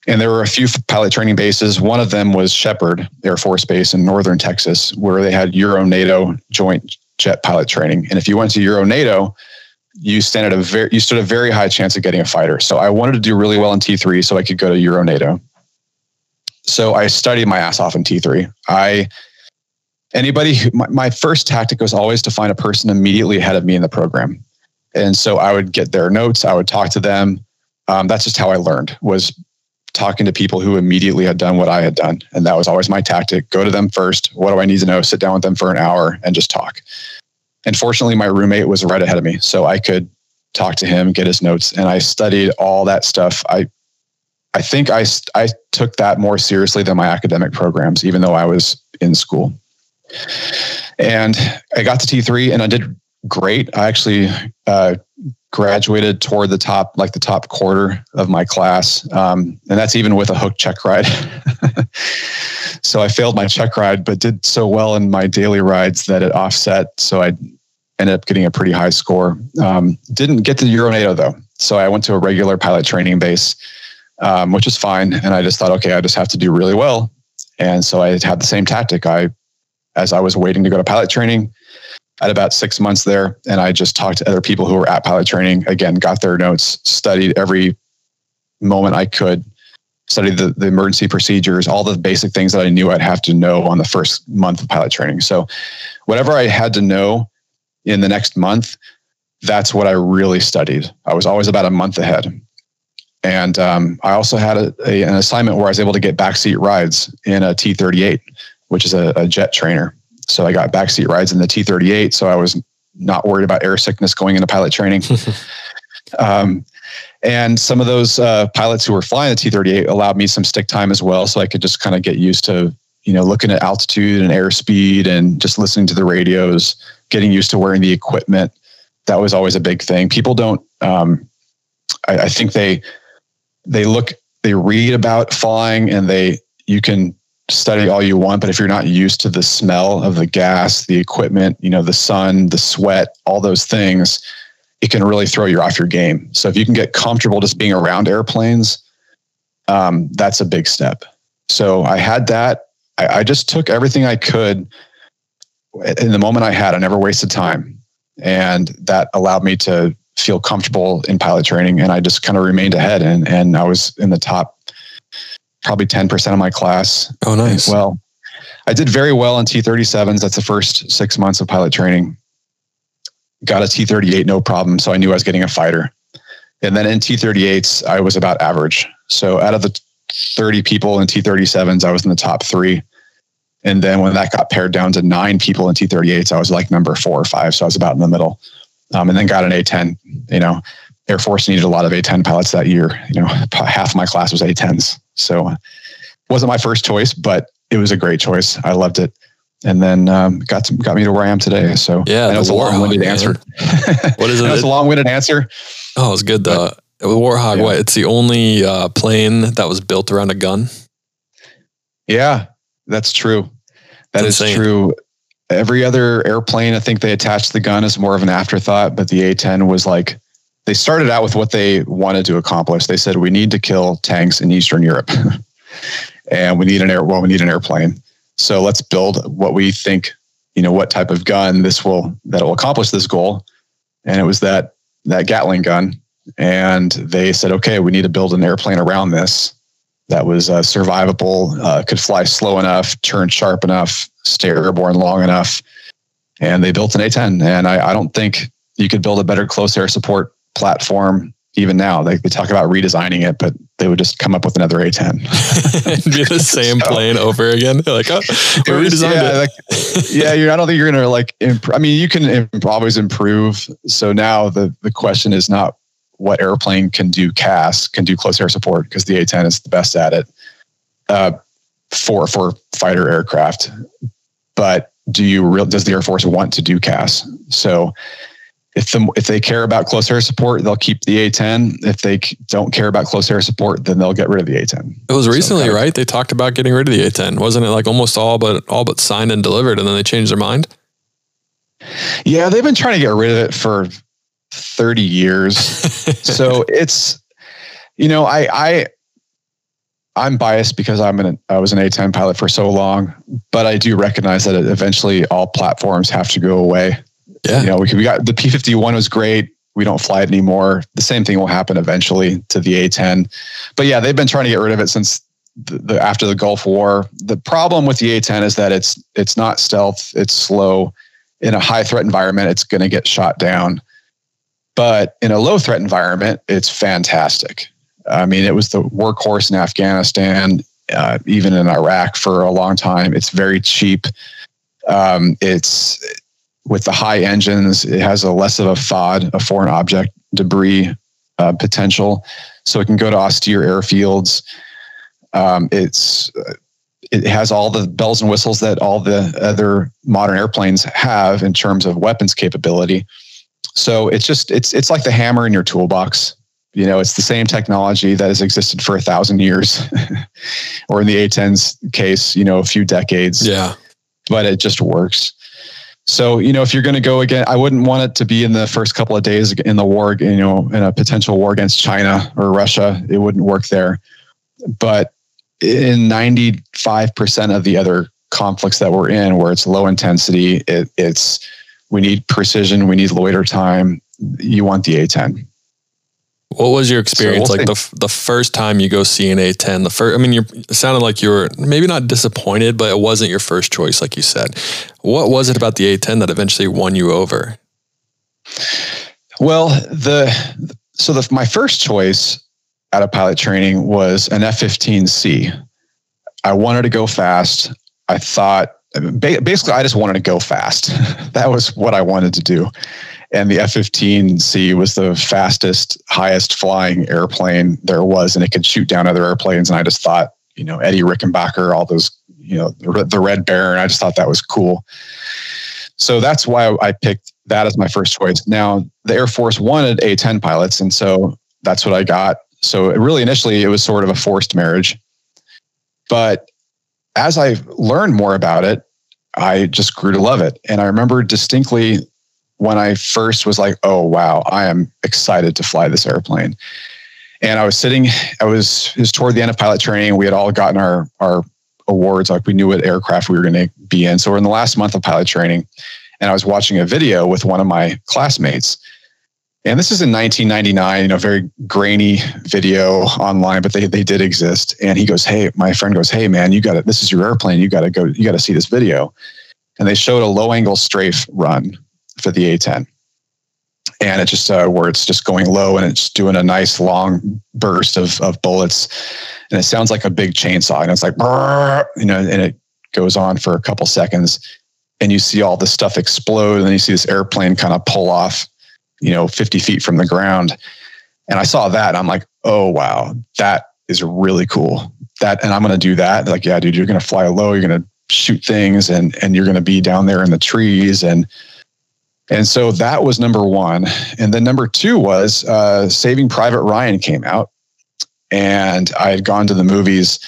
Speaker 2: And there were a few pilot training bases. One of them was Sheppard Air Force Base in northern Texas, where they had Euro NATO joint jet pilot training. And if you went to Euro NATO, you stand at a very you stood a very high chance of getting a fighter. So I wanted to do really well in T3 so I could go to Euro NATO. So I studied my ass off in T3. I anybody my, my first tactic was always to find a person immediately ahead of me in the program. And so I would get their notes, I would talk to them. Um, that's just how I learned was talking to people who immediately had done what I had done. And that was always my tactic. Go to them first. What do I need to know? Sit down with them for an hour and just talk. And fortunately, my roommate was right ahead of me. So I could talk to him, get his notes, and I studied all that stuff. I I think I, I took that more seriously than my academic programs, even though I was in school. And I got to T3 and I did great. I actually uh, graduated toward the top, like the top quarter of my class. Um, and that's even with a hook check ride. so I failed my check ride, but did so well in my daily rides that it offset. So I ended up getting a pretty high score. Um, didn't get to Euro NATO though. So I went to a regular pilot training base, um, which is fine. And I just thought, okay, I just have to do really well. And so I had the same tactic. I, as I was waiting to go to pilot training, Had about six months there, and I just talked to other people who were at pilot training. Again, got their notes, studied every moment I could, studied the, the emergency procedures, all the basic things that I knew I'd have to know on the first month of pilot training. So, whatever I had to know in the next month, that's what I really studied. I was always about a month ahead. And um, I also had a, a, an assignment where I was able to get backseat rides in a T 38, which is a, a jet trainer. So I got backseat rides in the T 38. So I was not worried about air sickness going into pilot training. um, and some of those uh, pilots who were flying the T 38 allowed me some stick time as well. So I could just kind of get used to, you know, looking at altitude and airspeed and just listening to the radios, getting used to wearing the equipment. That was always a big thing. People don't, um, I, I think they, they look, they read about flying and they, you can study all you want, but if you're not used to the smell of the gas, the equipment, you know, the sun, the sweat, all those things, it can really throw you off your game. So if you can get comfortable just being around airplanes, um, that's a big step. So I had that. I, I just took everything I could in the moment I had. I never wasted time, and that allowed me to feel comfortable in pilot training. And I just kind of remained ahead, and and I was in the top probably 10% of my class.
Speaker 1: Oh, nice.
Speaker 2: Well, I did very well in T37s. That's the first six months of pilot training. Got a T38, no problem. So I knew I was getting a fighter. And then in T38s, I was about average. So out of the 30 people in T37s, I was in the top three. And then when that got pared down to nine people in T38s, I was like number four or five. So I was about in the middle. Um, and then got an A10. You know, Air Force needed a lot of A10 pilots that year. You know, half my class was A10s. So it wasn't my first choice, but it was a great choice. I loved it. And then um, got to, got me to where I am today. So
Speaker 1: yeah,
Speaker 2: that was a long-winded answer.
Speaker 1: what is it?
Speaker 2: That's a long-winded answer.
Speaker 1: Oh, it's good. The Warthog. Yeah. What? It's the only uh, plane that was built around a gun.
Speaker 2: Yeah, that's true. That that's is insane. true. Every other airplane, I think they attached the gun as more of an afterthought, but the A10 was like they started out with what they wanted to accomplish. They said we need to kill tanks in Eastern Europe, and we need an air. Well, we need an airplane. So let's build what we think. You know what type of gun this will that will accomplish this goal, and it was that that Gatling gun. And they said, okay, we need to build an airplane around this that was uh, survivable, uh, could fly slow enough, turn sharp enough, stay airborne long enough. And they built an A10. And I, I don't think you could build a better close air support platform even now. They, they talk about redesigning it, but they would just come up with another A10.
Speaker 1: be the same so, plane over again. They're like, oh, we redesigned
Speaker 2: yeah,
Speaker 1: it.
Speaker 2: Like, yeah, you're, I don't think you're going to like, imp- I mean, you can imp- always improve. So now the, the question is not what airplane can do CAS, can do close air support, because the A10 is the best at it uh, for, for fighter aircraft. But do you real, does the Air Force want to do CAS? So if the, if they care about close air support, they'll keep the A10. If they don't care about close air support, then they'll get rid of the A10.
Speaker 1: It was recently, so, right? They talked about getting rid of the A10. Wasn't it like almost all but all but signed and delivered, and then they changed their mind?
Speaker 2: Yeah, they've been trying to get rid of it for 30 years. so it's, you know, I, I, I'm biased because I'm an I was an A10 pilot for so long, but I do recognize that eventually all platforms have to go away. Yeah. You know, we, we got the P51 was great. We don't fly it anymore. The same thing will happen eventually to the A10. But yeah, they've been trying to get rid of it since the, the after the Gulf War. The problem with the A10 is that it's it's not stealth. It's slow. In a high threat environment, it's going to get shot down. But in a low threat environment, it's fantastic. I mean, it was the workhorse in Afghanistan, uh, even in Iraq for a long time. It's very cheap. Um, it's with the high engines, it has a less of a FOD, a foreign object debris uh, potential, so it can go to austere airfields. Um, it's it has all the bells and whistles that all the other modern airplanes have in terms of weapons capability. So it's just it's it's like the hammer in your toolbox. You know, it's the same technology that has existed for a thousand years, or in the A10's case, you know, a few decades.
Speaker 1: Yeah.
Speaker 2: But it just works. So, you know, if you're going to go again, I wouldn't want it to be in the first couple of days in the war, you know, in a potential war against China or Russia. It wouldn't work there. But in 95% of the other conflicts that we're in, where it's low intensity, it, it's we need precision, we need loiter time. You want the A10.
Speaker 1: What was your experience so we'll like the the first time you go see an A10? The first, I mean, you sounded like you were maybe not disappointed, but it wasn't your first choice, like you said. What was it about the A10 that eventually won you over?
Speaker 2: Well, the so the my first choice out of pilot training was an F-15C. I wanted to go fast. I thought basically I just wanted to go fast. that was what I wanted to do and the F-15C was the fastest, highest flying airplane there was, and it could shoot down other airplanes. And I just thought, you know, Eddie Rickenbacker, all those, you know, the Red Baron. I just thought that was cool. So that's why I picked that as my first choice. Now the Air Force wanted A-10 pilots, and so that's what I got. So really initially it was sort of a forced marriage, but as I learned more about it, I just grew to love it. And I remember distinctly when I first was like, oh, wow, I am excited to fly this airplane. And I was sitting, I was, it was toward the end of pilot training. We had all gotten our, our awards, like we knew what aircraft we were going to be in. So we're in the last month of pilot training. And I was watching a video with one of my classmates. And this is in 1999, you know, very grainy video online, but they, they did exist. And he goes, Hey, my friend goes, Hey, man, you got it. This is your airplane. You got to go, you got to see this video. And they showed a low angle strafe run for the A10. And it just uh, where it's just going low and it's doing a nice long burst of, of bullets. And it sounds like a big chainsaw. And it's like, you know, and it goes on for a couple seconds. And you see all this stuff explode. And then you see this airplane kind of pull off, you know, 50 feet from the ground. And I saw that and I'm like, oh, wow, that is really cool. That, and I'm going to do that. Like, yeah, dude, you're going to fly low. You're going to shoot things and, and you're going to be down there in the trees. And, and so that was number one. And then number two was uh, Saving Private Ryan came out. And I had gone to the movies,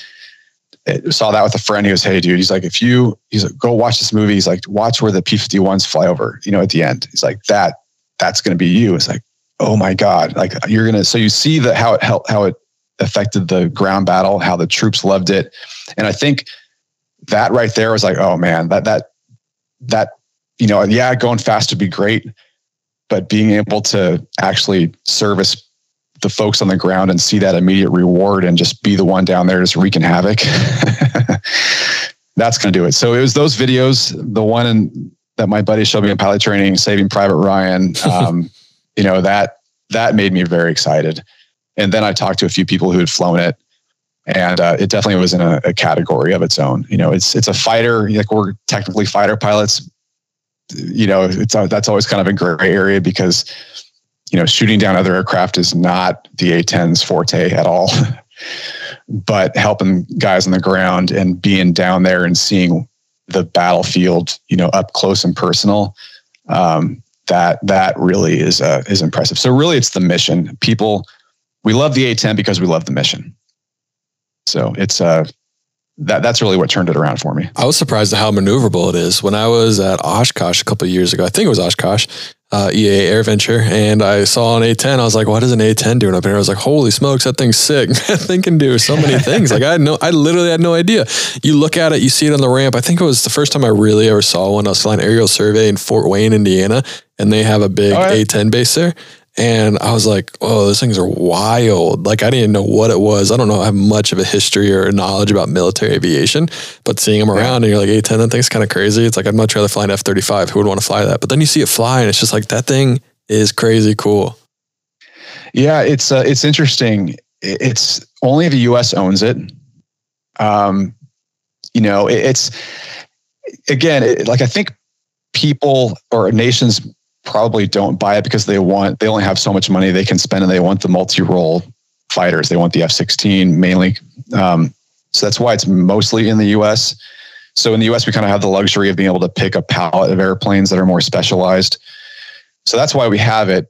Speaker 2: saw that with a friend. He was, Hey, dude, he's like, if you, he's like, go watch this movie. He's like, watch where the P 51s fly over, you know, at the end. He's like, that, that's going to be you. It's like, oh my God. Like you're going to, so you see that how it helped, how it affected the ground battle, how the troops loved it. And I think that right there was like, oh man, that, that, that you know, yeah, going fast would be great, but being able to actually service the folks on the ground and see that immediate reward and just be the one down there just wreaking havoc, that's going to do it. So it was those videos, the one in, that my buddy showed me in pilot training, Saving Private Ryan. Um, you know that that made me very excited. And then I talked to a few people who had flown it, and uh, it definitely was in a, a, category of its own. You know, it's it's a fighter. Like we're technically fighter pilots, you know, it's uh, that's always kind of a gray area because you know shooting down other aircraft is not the A-10's forte at all. but helping guys on the ground and being down there and seeing the battlefield, you know, up close and personal, um, that that really is uh, is impressive. So really, it's the mission. People, we love the A-10 because we love the mission. So it's uh, that that's really what turned it around for me.
Speaker 1: I was surprised at how maneuverable it is. When I was at Oshkosh a couple years ago, I think it was Oshkosh, uh, EAA AirVenture, and I saw an A10. I was like, "What is an A10 doing up here?" I was like, "Holy smokes, that thing's sick! that thing can do so many things." like I had no, I literally had no idea. You look at it, you see it on the ramp. I think it was the first time I really ever saw one. I was flying aerial survey in Fort Wayne, Indiana, and they have a big A10 base there. And I was like, oh, those things are wild. Like, I didn't know what it was. I don't know, I have much of a history or knowledge about military aviation, but seeing them around and you're like, A10, that thing's kind of crazy. It's like, I'd much rather fly an F 35. Who would want to fly that? But then you see it fly and it's just like, that thing is crazy cool.
Speaker 2: Yeah, it's uh, it's interesting. It's only the U.S. owns it. Um, you know, it, it's again, it, like I think people or nations probably don't buy it because they want they only have so much money they can spend and they want the multi-role fighters. They want the F-16 mainly. Um, so that's why it's mostly in the U.S. So in the U.S. we kind of have the luxury of being able to pick a palette of airplanes that are more specialized. So that's why we have it.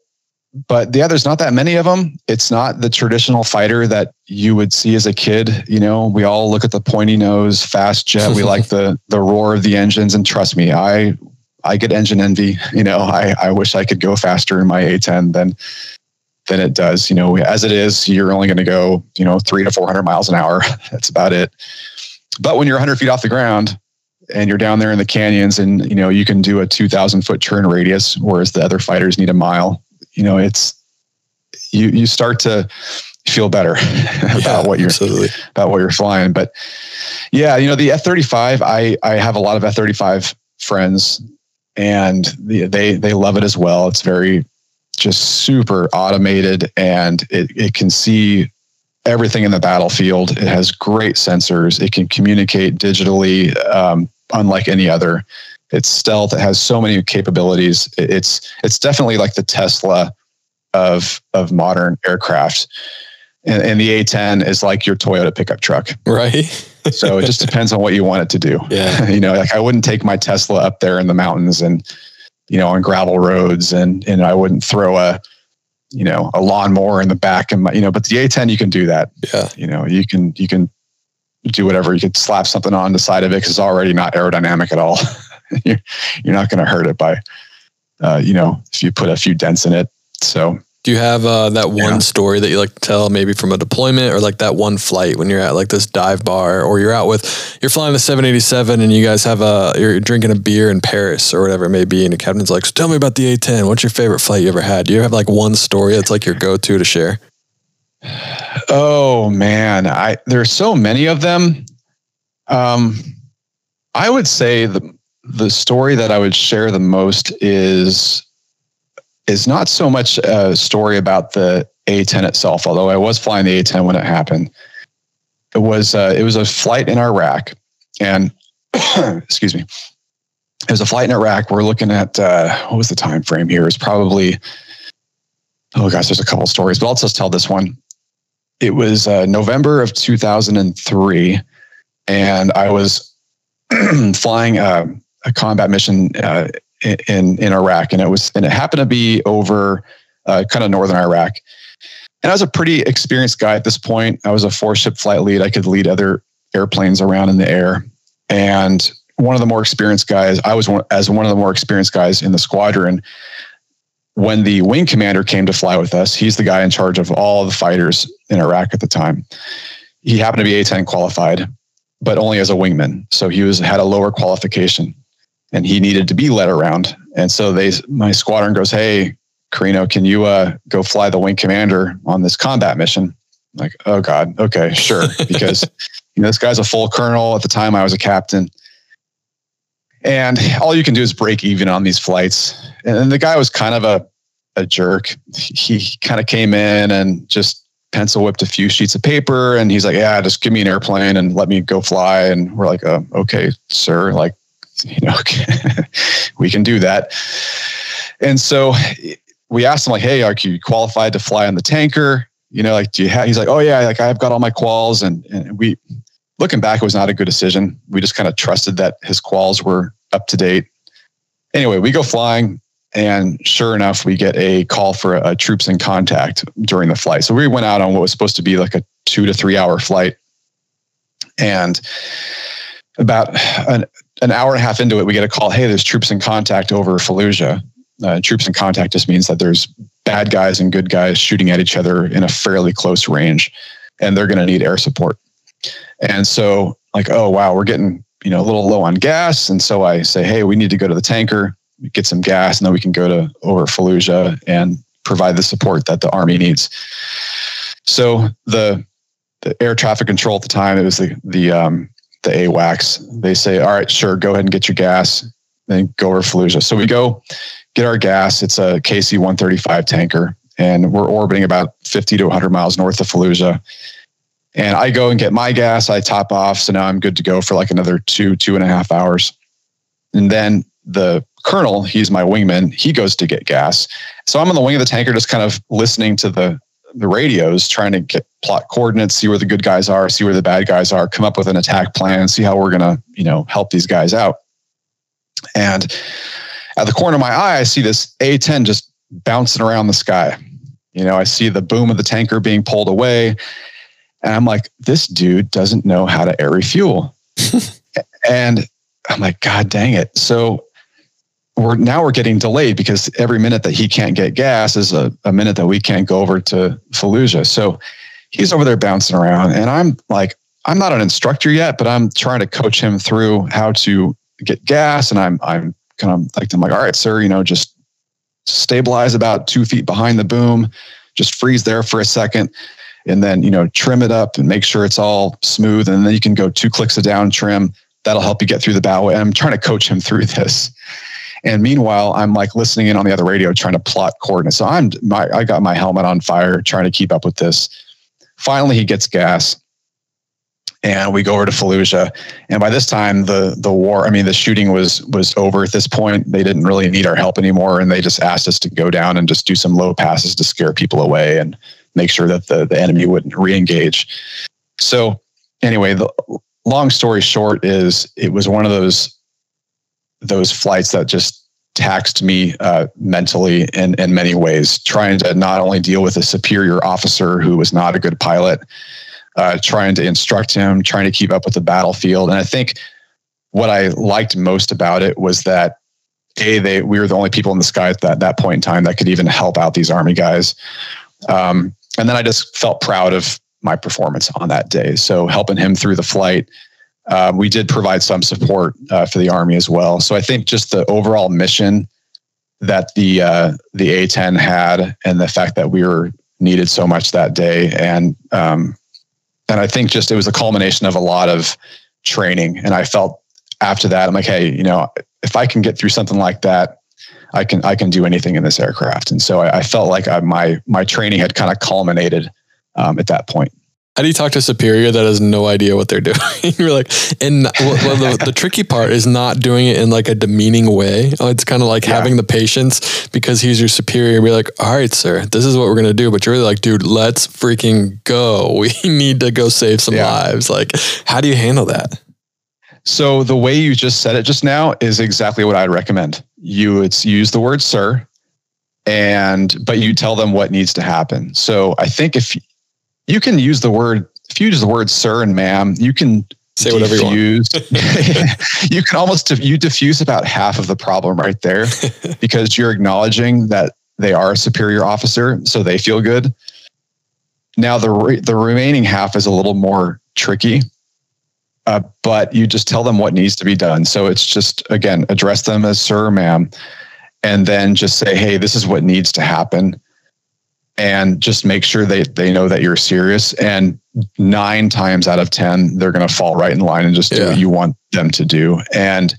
Speaker 2: But yeah, there's not that many of them. It's not the traditional fighter that you would see as a kid. You know, we all look at the pointy nose, fast jet. we like the the roar of the engines, and trust me, I I get engine envy. You know, I, I wish I could go faster in my A10 than than it does. You know, as it is, you're only going to go, you know, three to 400 miles an hour. That's about it. But when you're 100 feet off the ground and you're down there in the canyons and, you know, you can do a 2000 foot turn radius, whereas the other fighters need a mile, you know, it's, you, you start to feel better about yeah, what you're, absolutely. about what you're flying. But yeah, you know, the F 35, I, I have a lot of F 35 friends and they they love it as well. It's very just super automated, and it it can see everything in the battlefield. It has great sensors. It can communicate digitally, um, unlike any other. It's stealth. It has so many capabilities. It's it's definitely like the Tesla of of modern aircraft. And, and the A10 is like your Toyota pickup truck.
Speaker 1: Right.
Speaker 2: so it just depends on what you want it to do.
Speaker 1: Yeah.
Speaker 2: you know, like I wouldn't take my Tesla up there in the mountains and, you know, on gravel roads and, and I wouldn't throw a, you know, a lawnmower in the back and my, you know, but the A10, you can do that.
Speaker 1: Yeah.
Speaker 2: You know, you can, you can do whatever. You could slap something on the side of it because it's already not aerodynamic at all. you're, you're not going to hurt it by, uh, you know, if you put a few dents in it. So
Speaker 1: do you have uh, that one yeah. story that you like to tell, maybe from a deployment or like that one flight when you're at like this dive bar or you're out with, you're flying the 787 and you guys have a, you're drinking a beer in Paris or whatever it may be. And the captain's like, so tell me about the A10. What's your favorite flight you ever had? Do you have like one story that's like your go to to share?
Speaker 2: Oh man, I, there's so many of them. Um, I would say the, the story that I would share the most is is not so much a story about the A10 itself, although I was flying the A10 when it happened. It was uh, it was a flight in Iraq, and excuse me, it was a flight in Iraq. We're looking at uh, what was the time frame here? It's probably oh gosh, there's a couple stories, but I'll just tell this one. It was uh, November of 2003, and I was flying a, a combat mission uh, in in Iraq, and it was and it happened to be over uh, kind of northern Iraq. And I was a pretty experienced guy at this point. I was a four ship flight lead. I could lead other airplanes around in the air, and one of the more experienced guys. I was one, as one of the more experienced guys in the squadron. When the wing commander came to fly with us, he's the guy in charge of all the fighters in Iraq at the time. He happened to be A10 qualified, but only as a wingman. So he was had a lower qualification and he needed to be led around. And so they, my squadron goes, Hey, Carino, can you uh, go fly the wing commander on this combat mission? I'm like, oh God, okay, sure. Because you know, this guy's a full colonel. At the time I was a captain. And all you can do is break even on these flights. And the guy was kind of a, a jerk. He kind of came in and just pencil whipped a few sheets of paper and he's like, yeah, just give me an airplane and let me go fly. And we're like, uh, okay, sir, like you know, we can do that. And so we asked him like, Hey, are you qualified to fly on the tanker? You know, like, do you have, he's like, Oh yeah, like I've got all my quals. And, and we, looking back, it was not a good decision. We just kind of trusted that his quals were up to date. Anyway, we go flying and sure enough, we get a call for a, a troops in contact during the flight. So we went out on what was supposed to be like a two to three hour flight And about an, an hour and a half into it, we get a call hey, there's troops in contact over Fallujah. Uh, troops in contact just means that there's bad guys and good guys shooting at each other in a fairly close range, and they're going to need air support. And so, like, oh, wow, we're getting you know a little low on gas. And so I say, hey, we need to go to the tanker, get some gas, and then we can go to over Fallujah and provide the support that the army needs. So the the air traffic control at the time, it was the the um, the AWACS. They say, all right, sure, go ahead and get your gas, then go over Fallujah. So we go get our gas. It's a KC 135 tanker, and we're orbiting about 50 to 100 miles north of Fallujah. And I go and get my gas. I top off, so now I'm good to go for like another two two and a half hours. And then the colonel, he's my wingman, he goes to get gas. So I'm on the wing of the tanker, just kind of listening to the the radios, trying to get plot coordinates, see where the good guys are, see where the bad guys are, come up with an attack plan, see how we're gonna, you know, help these guys out. And at the corner of my eye, I see this A10 just bouncing around the sky. You know, I see the boom of the tanker being pulled away. And I'm like, this dude doesn't know how to air refuel. and I'm like, God dang it. So we're now we're getting delayed because every minute that he can't get gas is a, a minute that we can't go over to Fallujah. So he's over there bouncing around. And I'm like, I'm not an instructor yet, but I'm trying to coach him through how to get gas. And I'm I'm kind of like I'm like, all right, sir, you know, just stabilize about two feet behind the boom, just freeze there for a second, and then you know trim it up and make sure it's all smooth, and then you can go two clicks of down trim. That'll help you get through the bow. And I'm trying to coach him through this. And meanwhile, I'm like listening in on the other radio, trying to plot coordinates. So I'm my I got my helmet on fire, trying to keep up with this. Finally, he gets gas and we go over to Fallujah. And by this time, the the war, I mean, the shooting was was over at this point. They didn't really need our help anymore, and they just asked us to go down and just do some low passes to scare people away and make sure that the the enemy wouldn't reengage. So anyway, the long story short is it was one of those those flights that just taxed me uh, mentally in in many ways, trying to not only deal with a superior officer who was not a good pilot uh, trying to instruct him, trying to keep up with the battlefield. And I think what I liked most about it was that a they we were the only people in the sky at that that point in time that could even help out these army guys. Um, and then I just felt proud of my performance on that day. So helping him through the flight. Uh, we did provide some support uh, for the army as well. So I think just the overall mission that the uh, the A10 had, and the fact that we were needed so much that day, and um, and I think just it was a culmination of a lot of training. And I felt after that, I'm like, hey, you know, if I can get through something like that, I can I can do anything in this aircraft. And so I, I felt like I, my my training had kind of culminated um, at that point.
Speaker 1: How do you talk to a superior that has no idea what they're doing? You're like, and well, the, the, tricky part is not doing it in like a demeaning way. Oh, it's kind of like yeah. having the patience because he's your superior. Be like, all right, sir, this is what we're gonna do. But you're really like, dude, let's freaking go. We need to go save some yeah. lives. Like, how do you handle that?
Speaker 2: So the way you just said it just now is exactly what I'd recommend. You would use the word sir, and but you tell them what needs to happen. So I think if you can use the word if you use the word sir and ma'am, you can
Speaker 1: say whatever diffuse. you
Speaker 2: want. you can almost you diffuse about half of the problem right there because you're acknowledging that they are a superior officer, so they feel good. Now the re- the remaining half is a little more tricky, uh, but you just tell them what needs to be done. So it's just again address them as sir, ma'am, and then just say, hey, this is what needs to happen and just make sure they, they know that you're serious. And nine times out of 10, they're going to fall right in line and just do yeah. what you want them to do. And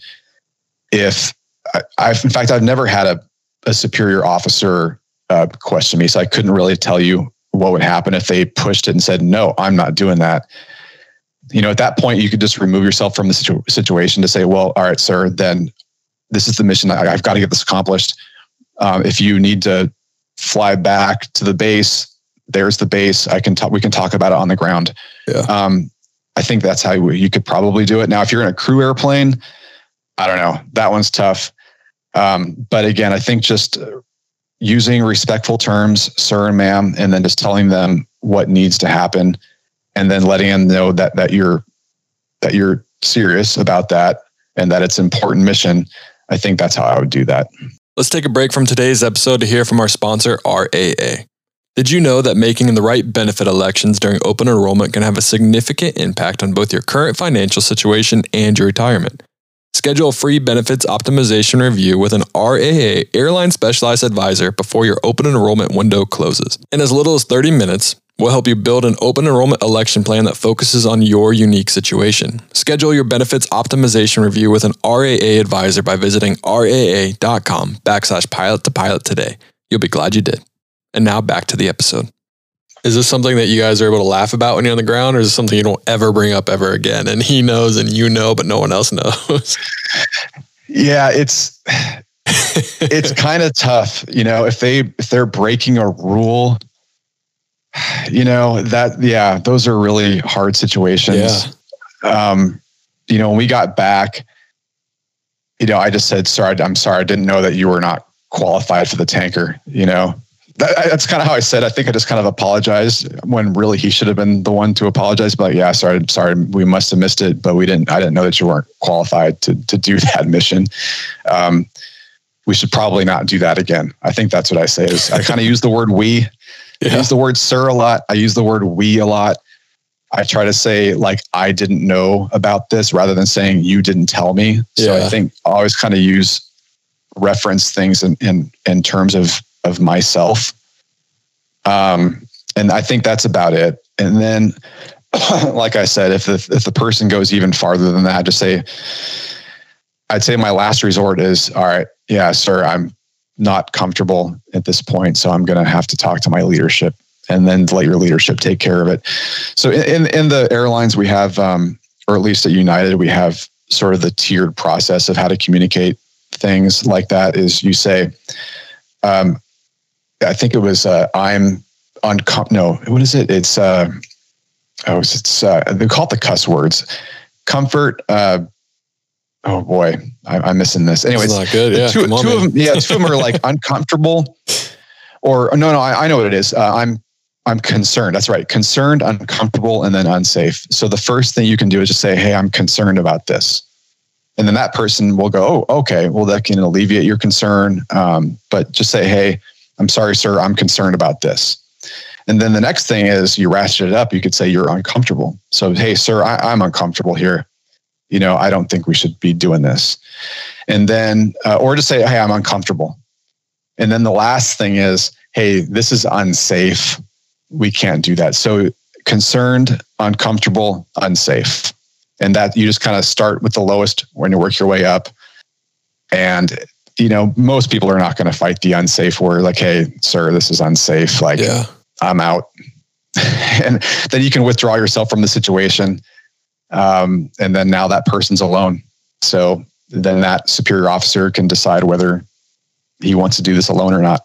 Speaker 2: if I, in fact, I've never had a, a superior officer uh, question me, so I couldn't really tell you what would happen if they pushed it and said, no, I'm not doing that. You know, at that point, you could just remove yourself from the situ- situation to say, well, all right, sir, then this is the mission. I, have got to get this accomplished. Um, if you need to fly back to the base. There's the base. I can talk. We can talk about it on the ground. Yeah. Um, I think that's how you could probably do it. Now, if you're in a crew airplane, I don't know. That one's tough. Um, but again, I think just using respectful terms, sir and ma'am, and then just telling them what needs to happen, and then letting them know that that you're that you're serious about that and that it's an important mission, I think that's how I would do that.
Speaker 1: Let's take a break from today's episode to hear from our sponsor, RAA. Did you know that making the right benefit elections during open enrollment can have a significant impact on both your current financial situation and your retirement? Schedule a free benefits optimization review with an RAA airline specialized advisor before your open enrollment window closes. In as little as 30 minutes, we'll help you build an open enrollment election plan that focuses on your unique situation. Schedule your benefits optimization review with an RAA advisor by visiting raa.com backslash pilot to pilot today. You'll be glad you did. And now back to the episode. Is this something that you guys are able to laugh about when you're on the ground, or is it something you don't ever bring up ever again? And he knows, and you know, but no one else knows.
Speaker 2: Yeah, it's it's kind of tough, you know. If they if they're breaking a rule, you know that yeah, those are really hard situations. Yeah. Um, you know, when we got back, you know, I just said, "Sorry, I'm sorry, I didn't know that you were not qualified for the tanker." You know, that, that's kind of how I said. I think I just kind of apologized when really he should have been the one to apologize. But yeah, sorry, sorry, we must have missed it, but we didn't. I didn't know that you weren't qualified to to do that mission. Um, we should probably not do that again. I think that's what I say. Is I kind of use the word we. Yeah. I use the word sir a lot. I use the word we a lot. I try to say like I didn't know about this rather than saying you didn't tell me. So yeah. I think I always kind of use reference things in in in terms of of myself. Um, and I think that's about it. And then, like I said, if the, if the person goes even farther than that, just say, I'd say my last resort is, all right, yeah, sir, I'm not comfortable at this point. So I'm going to have to talk to my leadership and then let your leadership take care of it. So in, in the airlines, we have, um, or at least at United, we have sort of the tiered process of how to communicate things like that is you say, um, I think it was uh, I'm on no what is it it's uh oh it's uh, they call it the CUS words comfort uh oh boy. I, am missing this. Anyways
Speaker 1: not good. yeah
Speaker 2: two, on, two of them yeah two of them are like uncomfortable or no no I, I know what it is. Uh, I'm I'm concerned. That's right. Concerned uncomfortable and then unsafe. So the first thing you can do is just say hey I'm concerned about this. And then that person will go oh okay. Well that can alleviate your concern um, but just say hey I'm sorry, sir, I'm concerned about this. And then the next thing is you ratchet it up. You could say you're uncomfortable. So, hey, sir, I, am uncomfortable here. You know, I don't think we should be doing this. And then, uh, or to say, hey, I'm uncomfortable. And then the last thing is, hey, this is unsafe. We can't do that. So, concerned, uncomfortable, unsafe. And that you just kind of start with the lowest when you work your way up. And you know, most people are not going to fight the unsafe word like, hey, sir, this is unsafe. Like, yeah. I'm out. and then you can withdraw yourself from the situation. Um, and then now that person's alone. So then that superior officer can decide whether he wants to do this alone or not.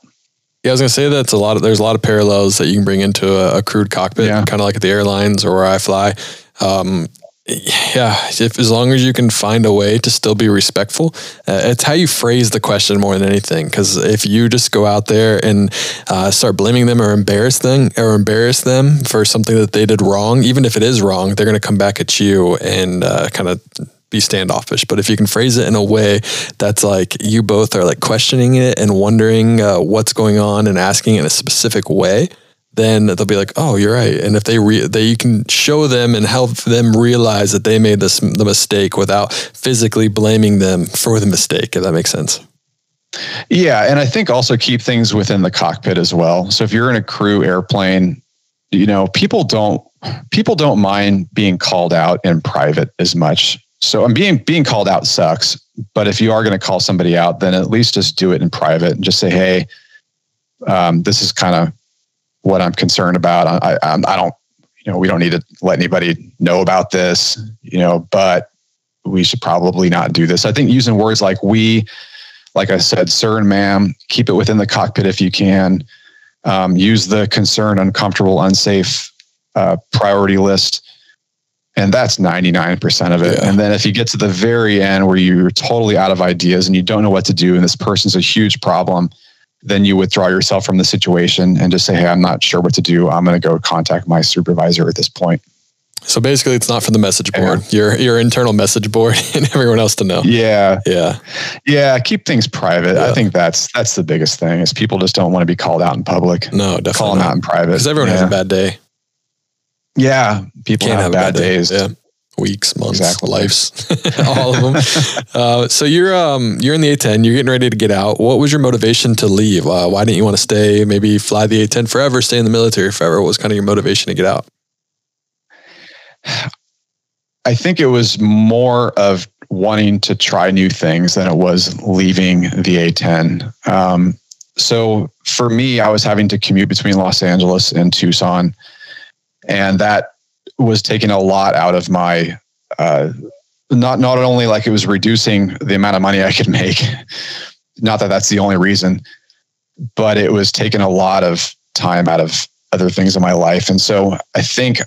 Speaker 1: Yeah, I was gonna say that's a lot of there's a lot of parallels that you can bring into a, a crewed cockpit, yeah. kind of like at the airlines or where I fly. Um, yeah, if as long as you can find a way to still be respectful, uh, it's how you phrase the question more than anything. Because if you just go out there and uh, start blaming them or embarrass them or embarrass them for something that they did wrong, even if it is wrong, they're going to come back at you and uh, kind of be standoffish. But if you can phrase it in a way that's like you both are like questioning it and wondering uh, what's going on and asking in a specific way, then they'll be like, "Oh, you're right." And if they re- they you can show them and help them realize that they made this the mistake without physically blaming them for the mistake. If that makes sense.
Speaker 2: Yeah, and I think also keep things within the cockpit as well. So if you're in a crew airplane, you know people don't people don't mind being called out in private as much. So I'm being being called out sucks, but if you are going to call somebody out, then at least just do it in private and just say, "Hey, um, this is kind of what I'm concerned about. I, I, I don't, you know, we don't need to let anybody know about this, you know, but we should probably not do this. I think using words like we, like I said, sir and ma'am, keep it within the cockpit if you can. Um, use the concern, uncomfortable, unsafe uh, priority list. And that's 99% of it. Yeah. And then if you get to the very end where you're totally out of ideas and you don't know what to do, and this person's a huge problem, then you withdraw yourself from the situation and just say, Hey, I'm not sure what to do. I'm going to go contact my supervisor at this point.
Speaker 1: So basically, it's not for the message board. Yeah. Your your internal message board and everyone else to know.
Speaker 2: Yeah,
Speaker 1: yeah,
Speaker 2: yeah. Keep things private. Yeah. I think that's that's the biggest thing. Is people just don't want to be called out in public.
Speaker 1: No, definitely
Speaker 2: call them out in private
Speaker 1: because everyone yeah. has a bad day.
Speaker 2: Yeah, people Can't have, have bad, bad days.
Speaker 1: Yeah, weeks, months, exactly. lives, all of them. uh, so you're um you're in the A10. You're getting ready to get out. What was your motivation to leave? Uh, why didn't you want to stay? Maybe fly the A10 forever, stay in the military forever. What was kind of your motivation to get out?
Speaker 2: I think it was more of wanting to try new things than it was leaving the A10. Um, so for me, I was having to commute between Los Angeles and Tucson, and that was taking a lot out of my. Uh, not not only like it was reducing the amount of money I could make, not that that's the only reason, but it was taking a lot of time out of other things in my life. And so I think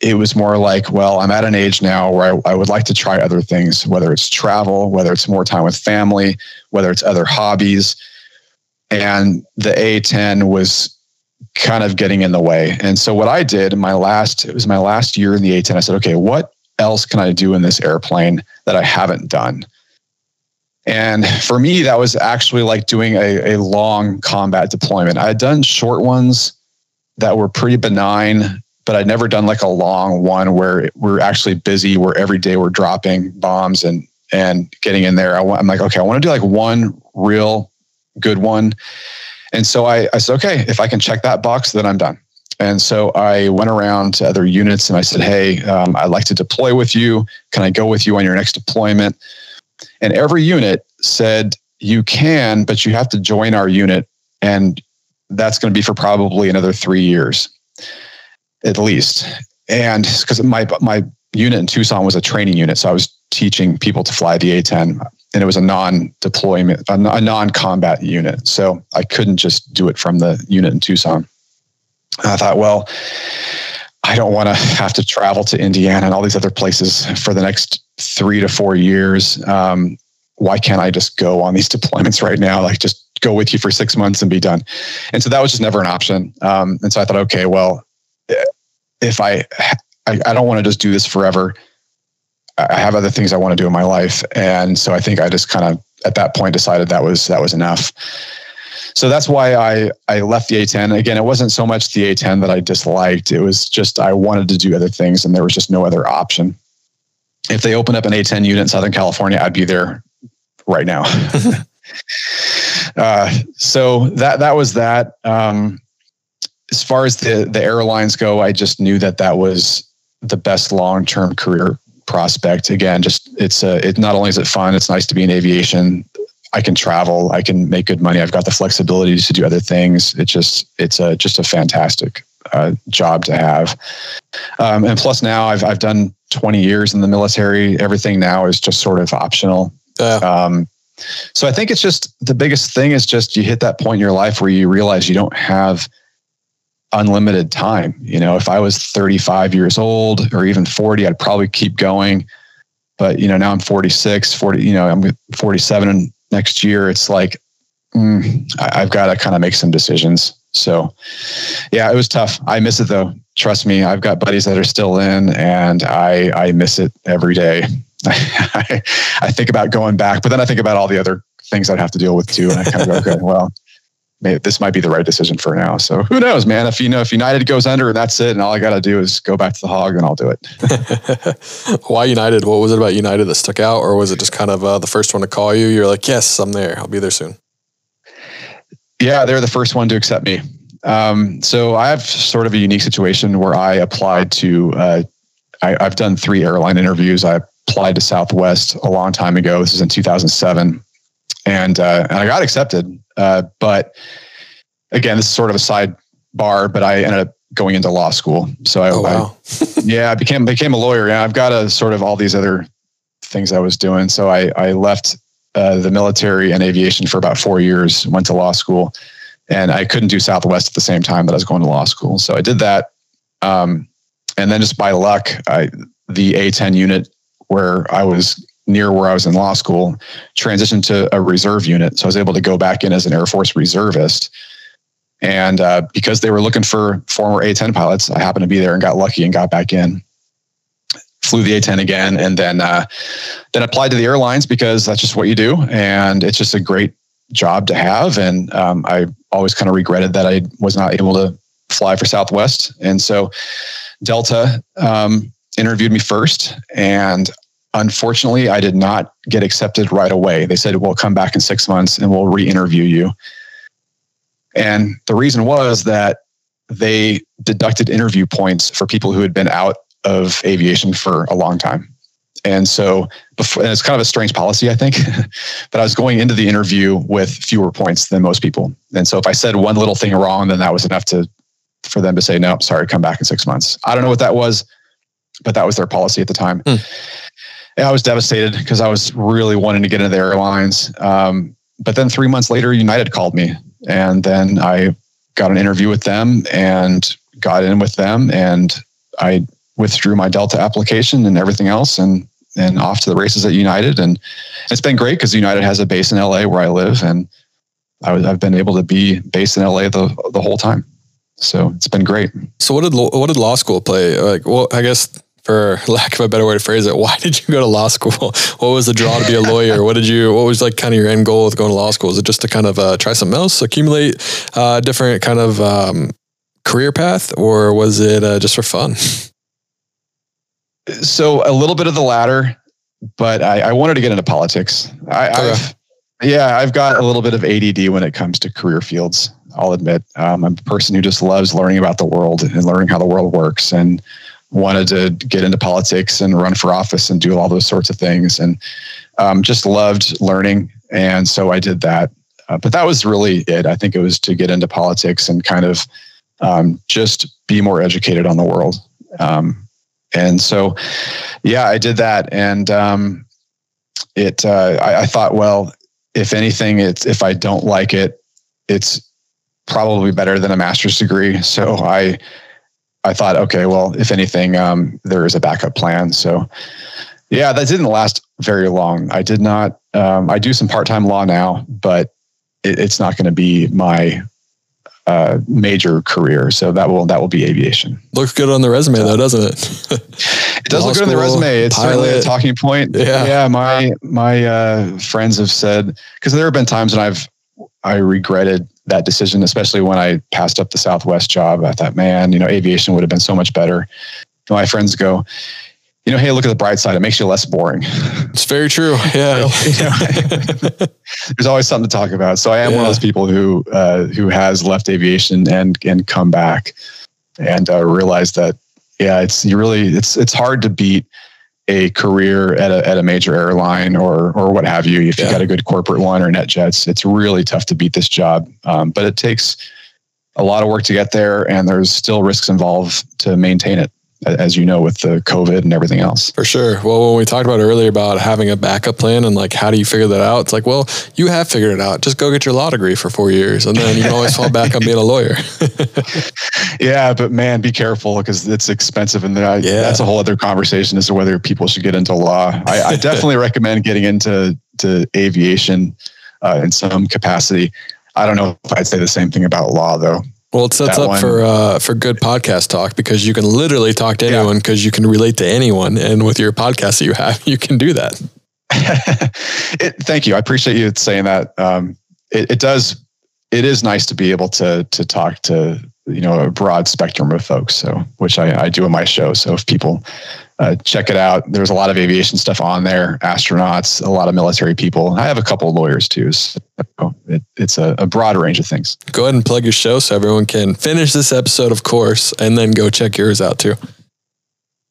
Speaker 2: it was more like, well, I'm at an age now where I, I, would like to try other things, whether it's travel, whether it's more time with family, whether it's other hobbies. And the A10 was kind of getting in the way. And so what I did in my last, it was my last year in the A10, I said, okay, what else can I do in this airplane that I haven't done? And for me, that was actually like doing a, a long combat deployment. I had done short ones that were pretty benign but I'd never done like a long one where we're actually busy, where every day we're dropping bombs and and getting in there. I I'm like, okay, I want to do like one real good one. And so I, I said, okay, if I can check that box, then I'm done. And so I went around to other units and I said, hey, um, I'd like to deploy with you. Can I go with you on your next deployment? And every unit said, you can, but you have to join our unit. And that's going to be for probably another three years at least. And because my my unit in Tucson was a training unit, so I was teaching people to fly the A10, and it was a non-deployment, a non-combat unit. So I couldn't just do it from the unit in Tucson. And I thought, well, I don't want to have to travel to Indiana and all these other places for the next three to four years. Um, why can't I just go on these deployments right now? Like just go with you for six months and be done. And so that was just never an option. Um, and so I thought, okay, well, if I, I, I don't want to just do this forever. I have other things I want to do in my life. And so I think I just kind of at that point decided that was, that was enough. So that's why I, I left the A10. Again, it wasn't so much the A10 that I disliked. It was just, I wanted to do other things and there was just no other option. If they opened up an A10 unit in Southern California, I'd be there right now. uh, so that, that was that. Um, as far as the the airlines go, I just knew that that was the best long term career prospect. Again, just it's a it not only is it fun, it's nice to be in aviation. I can travel, I can make good money. I've got the flexibility to do other things. It's just it's a just a fantastic uh, job to have. Um, and plus now I've I've done 20 years in the military. Everything now is just sort of optional. Yeah. Um, so I think it's just the biggest thing is just you hit that point in your life where you realize you don't have unlimited time. You know, if I was 35 years old or even 40, I'd probably keep going. But, you know, now I'm 46, 40, you know, I'm 47 next year. It's like, mm, I've got to kind of make some decisions. So, yeah, it was tough. I miss it though. Trust me, I've got buddies that are still in and I, I miss it every day. I think about going back, but then I think about all the other things I'd have to deal with too. And I kind of go, okay, well, maybe this might be the right decision for now. So who knows, man? If you know, if United goes under and that's it, and all I got to do is go back to the hog, then I'll do
Speaker 1: it. Why United? What was it about United that stuck out, or was it just kind of uh, the first one to call you? You're like, yes, I'm there. I'll be there soon.
Speaker 2: Yeah, they're the first one to accept me. Um, so I have sort of a unique situation where I applied to. Uh, I, I've done three airline interviews. I applied to Southwest a long time ago. This is in 2007 and uh, and I got accepted. Uh, but again, this is sort of a sidebar. But I ended up going into law school. So I, oh, wow. I yeah, I became became a lawyer. Yeah, I've got a sort of all these other things I was doing. So I I left uh, the military and aviation for about four years. Went to law school, and I couldn't do Southwest at the same time that I was going to law school. So I did that. Um, and then just by luck, I the A10 unit where I was near where I was in law school, transitioned to a reserve unit. So I was able to go back in as an Air Force reservist. And uh, because they were looking for former A 10 pilots, I happened to be there and got lucky and got back in. flew the A10 again, and then uh, then applied to the airlines because that's just what you do, and it's just a great job to have. And um, I always kind of regretted that I was not able to fly for Southwest, and so Delta um, interviewed me first, and unfortunately, I did not get accepted right away. They said, "We'll come back in six months and we'll re-interview you." And the reason was that they deducted interview points for people who had been out of aviation for a long time. And so before, and it's kind of a strange policy, I think, but I was going into the interview with fewer points than most people. And so if I said one little thing wrong, then that was enough to, for them to say, no, sorry, come back in six months. I don't know what that was, but that was their policy at the time. Hmm. I was devastated because I was really wanting to get into the airlines. Um, but then three months later, United called me and then I got an interview with them and got in with them and I withdrew my Delta application and everything else and and off to the races at United and it's been great because United has a base in LA where I live and I was, I've been able to be based in LA the the whole time. So it's been great.
Speaker 1: So what did what did law school play? Like well I guess for lack of a better way to phrase it, why did you go to law school? What was the draw to be a lawyer? what did you, what was like kind of your end goal with going to law school? Was it just to kind of uh, try something else, accumulate uh, different kind of um, career path, or was it uh, just for fun?
Speaker 2: So a little bit of the latter, but I, I wanted to get into politics. I, I've, yeah, I've got a little bit of ADD when it comes to career fields. I'll admit, um, I'm a person who just loves learning about the world and learning how the world works and wanted to get into politics and run for office and do all those sorts of things. And um, just loved learning. And so i did that. Uh, but that was really it. I think it was to get into politics and kind of um, just be more educated on the world. Um, and so yeah i did that. And um, it uh, I, I thought well if anything it's if i don't like it it's probably better than a master's degree. So i I thought, okay, well, if anything, um, there is a backup plan. So, yeah, that didn't last very long. I did not. Um, I do some part time law now, but it, it's not going to be my uh, major career. So that will that will be aviation.
Speaker 1: Looks good on the resume, though, doesn't it?
Speaker 2: it does look good on the resume. It's pilot. certainly a talking point. Yeah, yeah. My my uh, friends have said because there have been times when I've I regretted that decision, especially when I passed up the Southwest job. I thought, man, you know, aviation would have been so much better. My friends go, you know, hey, look at the bright side. It makes you less boring.
Speaker 1: It's very true. Yeah.
Speaker 2: there's always something to talk about. So I am yeah. one of those people who uh, who has left aviation and and come back and uh, realize that yeah, it's you really it's it's hard to beat a career at a, at a major airline or or what have you. If yeah. you got a good corporate one or NetJets, it's really tough to beat this job. Um, but it takes a lot of work to get there, and there's still risks involved to maintain it as you know, with the COVID and everything else.
Speaker 1: For sure. Well, when we talked about earlier about having a backup plan and like, how do you figure that out? It's like, well, you have figured it out. Just go get your law degree for four years and then you can always fall back on being a lawyer.
Speaker 2: yeah, but man, be careful because it's expensive. And yeah. that's a whole other conversation as to whether people should get into law. I, I definitely recommend getting into to aviation uh, in some capacity. I don't know if I'd say the same thing about law though.
Speaker 1: Well, it sets up one. for uh, for good podcast talk because you can literally talk to anyone because yeah. you can relate to anyone, and with your podcast that you have, you can do that.
Speaker 2: it, thank you. I appreciate you saying that. Um, it, it does. It is nice to be able to to talk to you know a broad spectrum of folks. So, which I, I do in my show. So, if people uh, check it out. There's a lot of aviation stuff on there, astronauts, a lot of military people. I have a couple of lawyers too. So it, it's a, a, broad range of things.
Speaker 1: Go ahead and plug your show so everyone can finish this episode, of course, and then go check yours out too.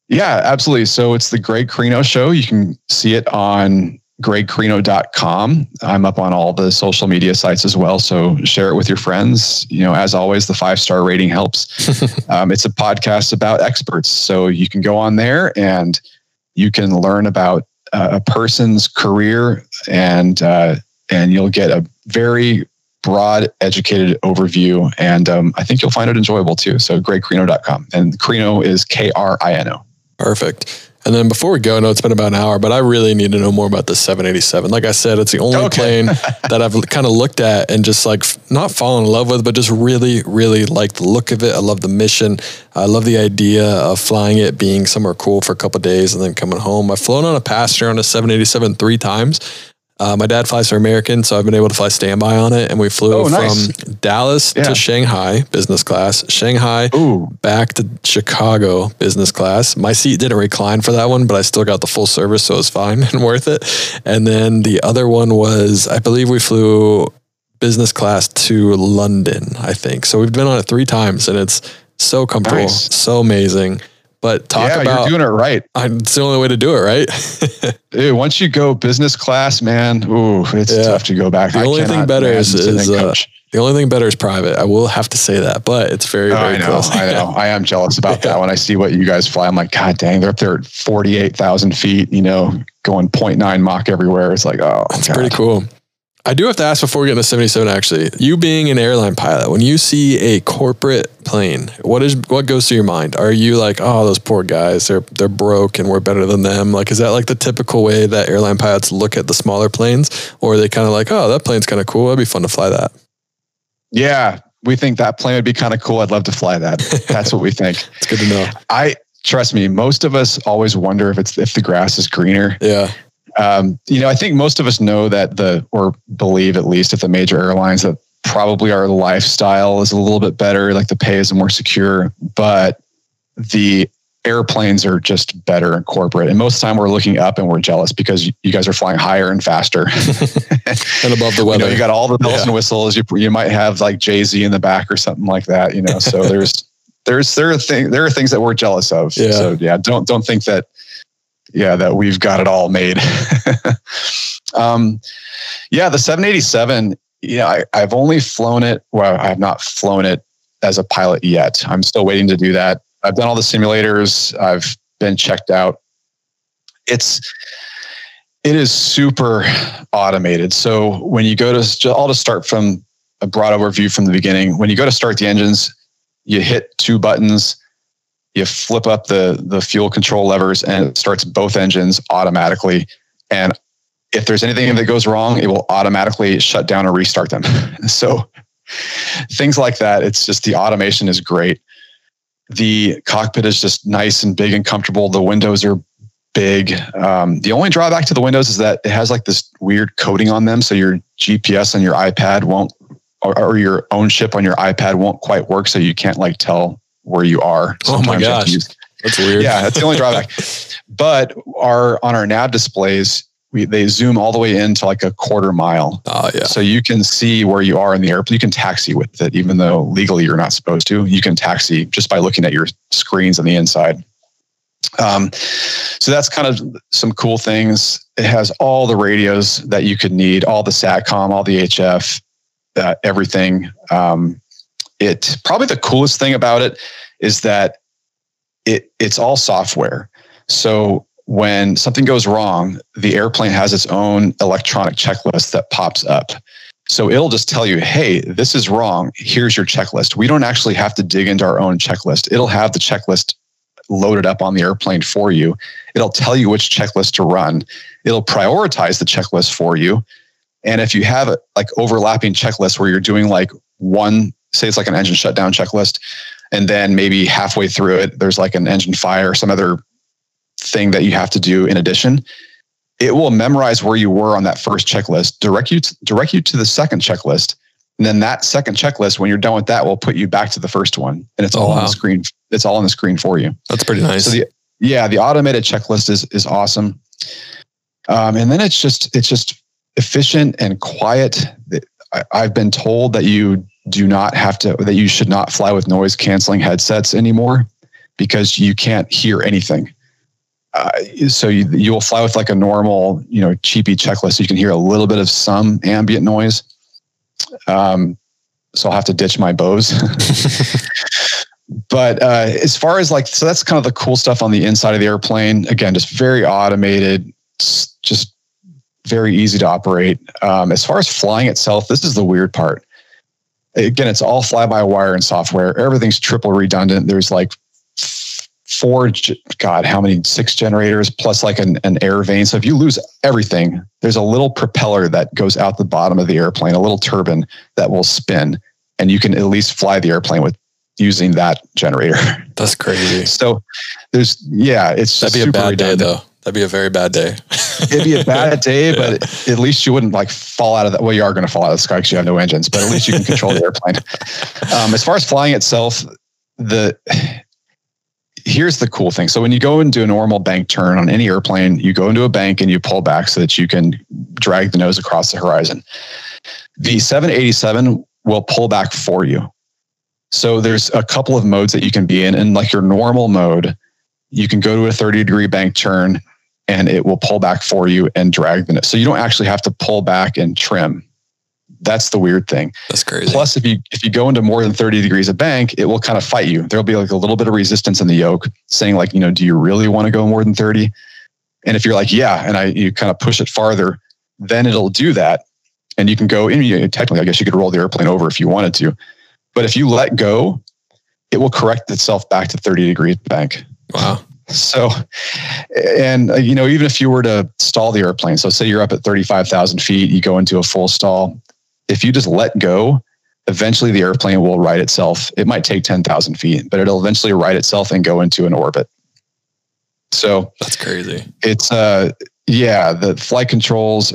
Speaker 2: Yeah, absolutely. So it's the Greg Krino show. You can see it on gregkrino.com. I'm up on all the social media sites as well. So share it with your friends. You know, as always, the five star rating helps. um, it's a podcast about experts. So you can go on there and you can learn about uh, a person's career and, uh, and you'll get a very broad, educated overview. And um, I think you'll find it enjoyable too. So gregkrino.com. And Krino is K R I N O.
Speaker 1: Perfect. And then before we go, I know it's been about an hour, but I really need to know more about the 787. Like I said, it's the only okay. plane that I've kind of looked at and just like not fallen in love with, but just really, really like the look of it. I love the mission. I love the idea of flying it, being somewhere cool for a couple days and then coming home. I've flown on a passenger on a 787 three times. Uh, my dad flies for American, so I've been able to fly standby on it. And we flew oh, nice. from Dallas yeah. to Shanghai, business class, Shanghai Ooh. back to Chicago, business class. My seat didn't recline for that one, but I still got the full service, so it was fine and worth it. And then the other one was, I believe we flew business class to London, I think. So we've been on it three times, and it's so comfortable, nice. so amazing. But talk yeah, about
Speaker 2: you're doing it right.
Speaker 1: It's the only way to do it, right?
Speaker 2: Dude, once you go business class, man, ooh, it's yeah. tough to go back.
Speaker 1: The I only thing better is, is uh, the only thing better is private. I will have to say that, but it's very, very
Speaker 2: I know,
Speaker 1: close.
Speaker 2: I know. I am jealous about that. When I see what you guys fly, I'm like, God dang, they're up there at 48,000 feet, you know, going 0.9 Mach everywhere. It's like, oh,
Speaker 1: it's pretty cool. I do have to ask before we get into 77 actually. You being an airline pilot, when you see a corporate plane, what is what goes through your mind? Are you like, "Oh, those poor guys, they're they're broke and we're better than them?" Like is that like the typical way that airline pilots look at the smaller planes or are they kind of like, "Oh, that plane's kind of cool. It'd be fun to fly that."
Speaker 2: Yeah, we think that plane would be kind of cool. I'd love to fly that. That's what we think.
Speaker 1: it's good to know.
Speaker 2: I trust me, most of us always wonder if it's if the grass is greener.
Speaker 1: Yeah
Speaker 2: um, you know, I think most of us know that the, or believe at least at the major airlines that probably our lifestyle is a little bit better, like the pay is more secure, but the airplanes are just better in corporate. And most of the time we're looking up and we're jealous because you guys are flying higher and faster
Speaker 1: and above the weather.
Speaker 2: You, know, you got all the bells yeah. and whistles. You, you might have like Jay Z in the back or something like that, you know? So there's, there's, there are things, there are things that we're jealous of. Yeah. So yeah, don't, don't think that yeah, that we've got it all made. um, yeah, the 787. Yeah, I, I've only flown it. Well, I have not flown it as a pilot yet. I'm still waiting to do that. I've done all the simulators. I've been checked out. It's it is super automated. So when you go to, I'll just start from a broad overview from the beginning. When you go to start the engines, you hit two buttons you flip up the the fuel control levers and it starts both engines automatically. And if there's anything that goes wrong it will automatically shut down or restart them. So things like that it's just the automation is great. The cockpit is just nice and big and comfortable. The windows are big. Um, the only drawback to the windows is that it has like this weird coating on them so your gps on your ipad won't or, or your own ship on your ipad won't quite work so you can't like tell where you are.
Speaker 1: Sometimes oh my gosh. Use, that's weird.
Speaker 2: Yeah, that's the only drawback. but our on our nav displays, we they zoom all the way into like a quarter mile.
Speaker 1: Oh yeah.
Speaker 2: So you can see where you are in the airplane. You can taxi with it, even though legally you're not supposed to. You can taxi just by looking at your screens on the inside. Um, so that's kind of some cool things. It has all the radios that you could need, all the SATCOM, all the HF, uh, everything. Um, it probably the coolest thing about it is that it it's all software. So when something goes wrong, the airplane has its own electronic checklist that pops up. So it'll just tell you, hey, this is wrong. Here's your checklist. We don't actually have to dig into our own checklist. It'll have the checklist loaded up on the airplane for you. It'll tell you which checklist to run. It'll prioritize the checklist for you. And if you have like overlapping checklists where you're doing like one say it's like an engine shutdown checklist, and then maybe halfway through it, there's like an engine fire or some other thing that you have to do in addition. It will memorize where you were on that first checklist, direct you to, direct you to the second checklist, and then that second checklist, when you're done with that, will put you back to the first one, and it's oh, all wow. on the screen. It's all on the screen for you.
Speaker 1: That's pretty nice.
Speaker 2: So the yeah, the automated checklist is is awesome. Um, and then it's just it's just efficient and quiet. I, I've been told that you do not have to that you should not fly with noise canceling headsets anymore because you can't hear anything. Uh, so you you will fly with like a normal you know cheapy checklist. So You can hear a little bit of some ambient noise. Um, so I'll have to ditch my Bose. but uh, as far as like, so that's kind of the cool stuff on the inside of the airplane. Again, just very automated, just very easy to operate. Um, as far as flying itself, this is the weird part again, it's all fly by wire and software. Everything's triple redundant. There's like four, God, how many, six generators plus like an, an air vane. So if you lose everything, there's a little propeller that goes out the bottom of the airplane, a little turbine that will spin, and you can at least fly the airplane with using that generator.
Speaker 1: That's crazy.
Speaker 2: So there's, yeah, it's
Speaker 1: that'd be a bad redundant. day though. That'd be a very bad day.
Speaker 2: It'd be a bad day, but at least you wouldn't like fall out of that. Well, you are going to fall out of the sky because you have no engines, but at least you can control the airplane. Um, as far as flying itself, the here's the cool thing. So when you go and do a normal bank turn on any airplane, you go into a bank and you pull back so that you can drag the nose across the horizon. The 787 will pull back for you. So there's a couple of modes that you can be in. In like your normal mode, you can go to a 30 degree bank turn and it will pull back for you and drag the nose. So you don't actually have to pull back and trim. That's the weird thing.
Speaker 1: That's crazy.
Speaker 2: Plus, if you if you go into more than 30 degrees of bank, it will kind of fight you. There'll be like a little bit of resistance in the yoke saying, like, you know, do you really want to go more than 30? And if you're like, yeah, and I you kind of push it farther, then it'll do that. And you can go in, you know, technically, I guess you could roll the airplane over if you wanted to. But if you let go, it will correct itself back to 30 degrees bank.
Speaker 1: Wow.
Speaker 2: So, and uh, you know, even if you were to stall the airplane, so say you're up at 35,000 feet, you go into a full stall, if you just let go, eventually the airplane will right itself. It might take 10,000 feet, but it'll eventually right itself and go into an orbit. So
Speaker 1: that's crazy.
Speaker 2: It's, uh, yeah, the flight controls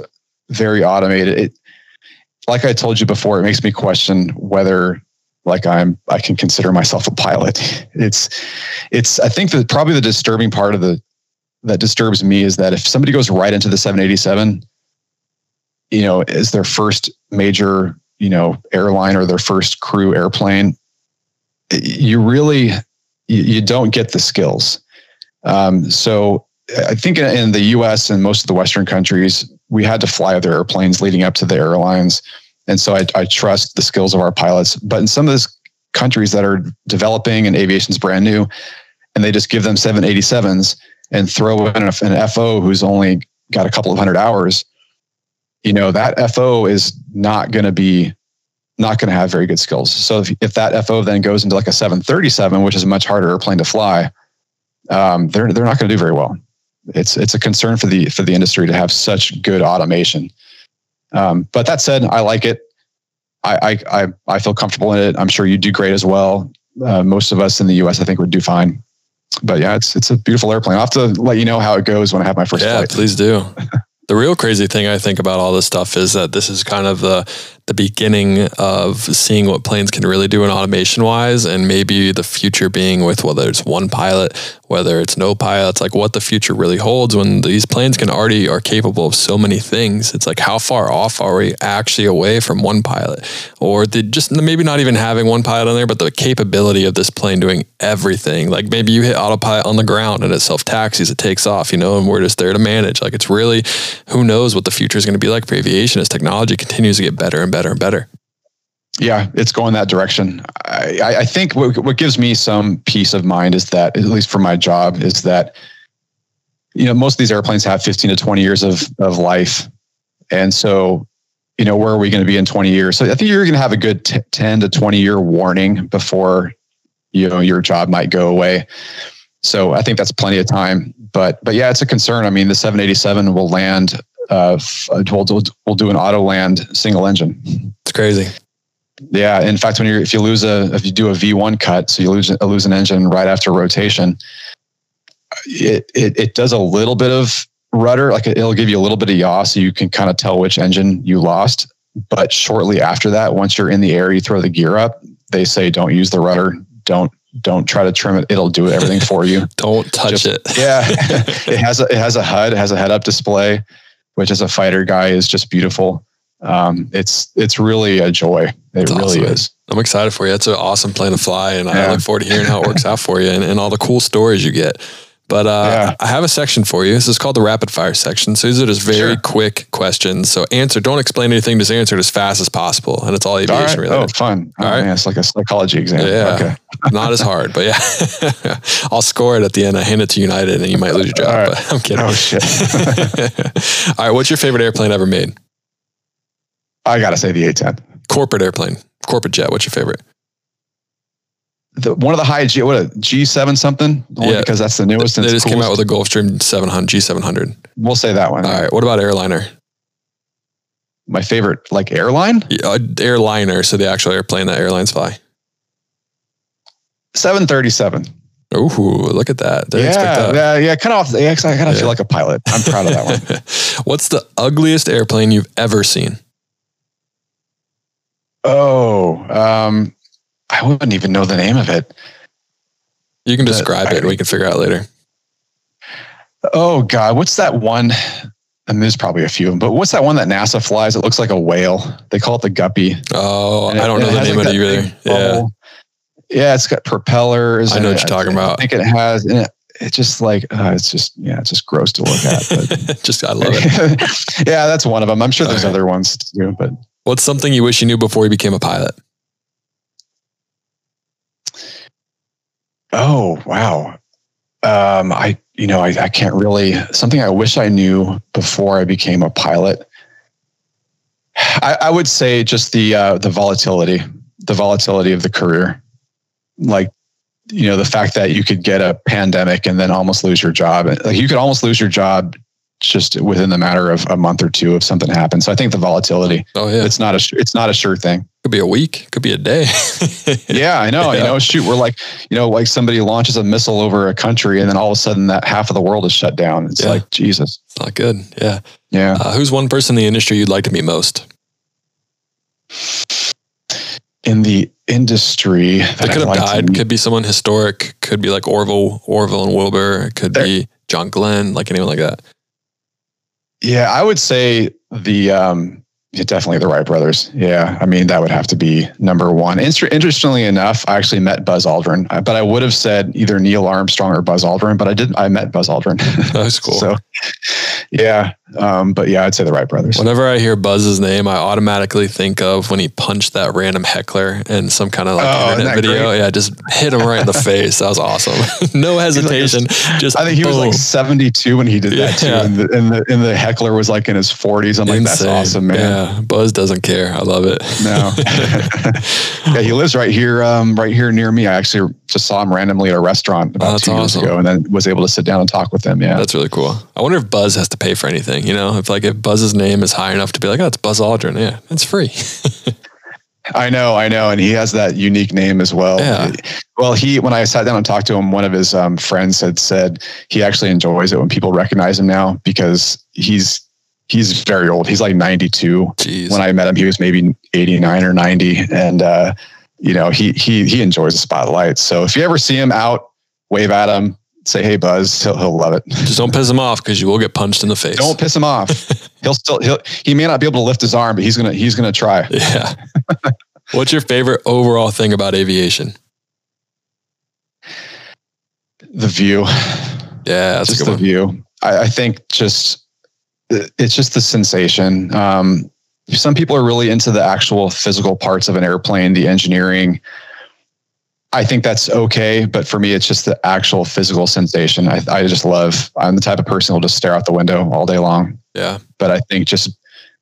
Speaker 2: very automated. It, like I told you before, it makes me question whether like I'm, I can consider myself a pilot. It's, it's, I think that probably the disturbing part of the, that disturbs me is that if somebody goes right into the 787, you know, as their first major, you know, airline or their first crew airplane, you really you, you don't get the skills. Um, so I think in the U.S. and most of the Western countries, we had to fly other airplanes leading up to the airlines, and so I, I trust the skills of our pilots. But in some of those countries that are developing and aviation's brand new, and they just give them 787s and throw in an FO who's only got a couple of hundred hours, you know, that FO is not going to be not going to have very good skills. So if, if that FO then goes into like a 737, which is a much harder airplane to fly, um, they're they're not going to do very well. It's it's a concern for the for the industry to have such good automation. Um, but that said, I like it. I, I I feel comfortable in it. I'm sure you do great as well. Uh, most of us in the U.S. I think would do fine. But yeah, it's it's a beautiful airplane. I'll have to let you know how it goes when I have my first
Speaker 1: yeah,
Speaker 2: flight.
Speaker 1: please do. The real crazy thing I think about all this stuff is that this is kind of the the beginning of seeing what planes can really do in automation wise, and maybe the future being with whether it's one pilot, whether it's no pilots, like what the future really holds when these planes can already are capable of so many things. It's like how far off are we actually away from one pilot, or just maybe not even having one pilot on there, but the capability of this plane doing everything. Like maybe you hit autopilot on the ground and it self taxis, it takes off, you know, and we're just there to manage. Like it's really who knows what the future is going to be like for aviation as technology continues to get better and better and better.
Speaker 2: Yeah, it's going that direction. I, I think what, what gives me some peace of mind is that, at least for my job, is that you know most of these airplanes have 15 to 20 years of of life, and so you know where are we going to be in 20 years? So I think you're going to have a good t- 10 to 20 year warning before you know your job might go away. So I think that's plenty of time. But but yeah, it's a concern. I mean, the 787 will land uh, we'll, we'll do an auto land single engine.
Speaker 1: It's crazy.
Speaker 2: Yeah. In fact, when you if you lose a if you do a V1 cut, so you lose a lose an engine right after rotation, it it, it does a little bit of rudder, like it'll give you a little bit of yaw, so you can kind of tell which engine you lost. But shortly after that, once you're in the air, you throw the gear up. They say don't use the rudder. Don't don't try to trim it. It'll do everything for you.
Speaker 1: don't touch Just, it.
Speaker 2: yeah, it has a, it has a HUD. It has a head up display which as a fighter guy is just beautiful. Um, it's it's really a joy. It That's really awesome. is.
Speaker 1: I'm excited for you. It's an awesome plane to fly, and yeah. I look forward to hearing how it works out for you and, and all the cool stories you get. But uh, yeah. I have a section for you. This is called the rapid fire section. So these are just very sure. quick questions. So answer, don't explain anything, just answer it as fast as possible. And it's all aviation all right. related.
Speaker 2: Oh, fun. All, all right. Man, it's like a psychology exam.
Speaker 1: Yeah. Okay. Not as hard, but yeah. I'll score it at the end. I hand it to United and you might lose your job. Right. But I'm kidding.
Speaker 2: Oh, shit.
Speaker 1: all right. What's your favorite airplane ever made?
Speaker 2: I got to say the A 10.
Speaker 1: Corporate airplane, corporate jet. What's your favorite?
Speaker 2: The, one of the high G, what a G seven something,
Speaker 1: Yeah.
Speaker 2: because that's the newest.
Speaker 1: They
Speaker 2: and it's
Speaker 1: just came out with a Gulfstream 700 G700.
Speaker 2: We'll say that one.
Speaker 1: All right. What about airliner?
Speaker 2: My favorite, like airline,
Speaker 1: Yeah, uh, airliner. So the actual airplane that airlines fly.
Speaker 2: seven thirty seven.
Speaker 1: Ooh, look at that. Didn't
Speaker 2: Yeah,
Speaker 1: that.
Speaker 2: yeah, yeah. Kind of off. The, I kind of
Speaker 1: Yeah.
Speaker 2: feel like a pilot. I'm proud of that one.
Speaker 1: What's the ugliest airplane you've ever seen?
Speaker 2: Oh, um, I wouldn't even know the name of it.
Speaker 1: You can describe
Speaker 2: I-
Speaker 1: it. We can figure out later.
Speaker 2: Oh God, what's that one? And there's probably a few, of them, but what's that one that NASA flies? It looks like a whale. They call it the guppy.
Speaker 1: Oh,
Speaker 2: And
Speaker 1: I don't know the name
Speaker 2: like,
Speaker 1: of it either. Yeah.
Speaker 2: bubble. Yeah, it's got propellers.
Speaker 1: I know what you're talking
Speaker 2: I
Speaker 1: about.
Speaker 2: I think it has. And it, it's just like uh, it's just yeah, it's just gross to look at. But
Speaker 1: Just, I love it.
Speaker 2: yeah, that's one of them. I'm sure there's
Speaker 1: right.
Speaker 2: other ones too, but
Speaker 1: What's something you wish you knew before you became a pilot?
Speaker 2: Oh wow. Um, I you know I, I can't really something I wish I knew before I became a pilot. I, I would say just the uh, the volatility, the volatility of the career, like you know the fact that you could get a pandemic and then almost lose your job. Like you could almost lose your job just within the matter of a month or two if something happens. So I think the volatility
Speaker 1: Oh yeah,
Speaker 2: it's not a it's not a sure thing.
Speaker 1: could be a week, could be a day.
Speaker 2: Yeah, I know. You know, shoot, we're like, you know, like somebody launches a missile over a country and then all of a sudden that half of the world is shut down. It's
Speaker 1: Yeah.
Speaker 2: like, Jesus.
Speaker 1: It's not good. Yeah.
Speaker 2: Yeah.
Speaker 1: Uh, who's one person in the industry you'd like to meet most?
Speaker 2: In the industry that
Speaker 1: They could have
Speaker 2: like
Speaker 1: died. Could be someone historic. Could be like Orville, Orville and Wilbur. It could be John Glenn, like anyone like that.
Speaker 2: Yeah, I would say the, um, yeah, definitely the Wright brothers. Yeah. I mean, that would have to be number one. Inter- interestingly enough, I actually met Buzz Aldrin, but I would have said either Neil Armstrong or Buzz Aldrin, but I didn't, I met Buzz Aldrin.
Speaker 1: That's cool.
Speaker 2: so yeah. Um, but yeah, I'd say the Wright brothers.
Speaker 1: Whenever I hear Buzz's name, I automatically think of when he punched that random heckler in some kind of like
Speaker 2: Oh,
Speaker 1: internet video.
Speaker 2: great?
Speaker 1: Yeah, just hit him right in the face. That was awesome. no hesitation. just
Speaker 2: I think he was like 72 when he did that too.
Speaker 1: Yeah.
Speaker 2: And the, and the and the heckler was like in his 40s. I'm like, that's awesome, man.
Speaker 1: Yeah, Buzz doesn't care. I love it.
Speaker 2: No. yeah, he lives right here, um, right here near me. I actually just saw him randomly at a restaurant about
Speaker 1: Oh,
Speaker 2: two years ago and then was able to sit down and talk with him. Yeah.
Speaker 1: That's really cool. I wonder if Buzz has to pay for anything. You know, if like if Buzz's name is high enough to be like, oh, it's Buzz Aldrin. Yeah, it's free.
Speaker 2: I know, I know. And he has that unique name as well.
Speaker 1: Yeah.
Speaker 2: Well, he, when I sat down and talked to him, one of his um, friends had said he actually enjoys it when people recognize him now because he's, he's very old. He's like 92.
Speaker 1: Jeez.
Speaker 2: when I met him, he was maybe 89 or 90. And, uh, you know, he, he, he enjoys the spotlight. So if you ever see him out, wave at him, say, Hey buzz, he'll, he'll love it.
Speaker 1: Just don't piss him off because you will get punched in the face.
Speaker 2: Don't piss him off. he'll still, he'll, he may not be able to lift his arm, but he's going to, he's going to try.
Speaker 1: Yeah. What's your favorite overall thing about aviation?
Speaker 2: The view,
Speaker 1: Yeah, that's
Speaker 2: just
Speaker 1: a
Speaker 2: the
Speaker 1: one.
Speaker 2: view. I, I think just, it's just the sensation. Um, some people are really into the actual physical parts of an airplane, the engineering. I think that's okay, but for me, it's just the actual physical sensation. I, I just love. I'm the type of person who'll just stare out the window all day long.
Speaker 1: Yeah,
Speaker 2: But I think just,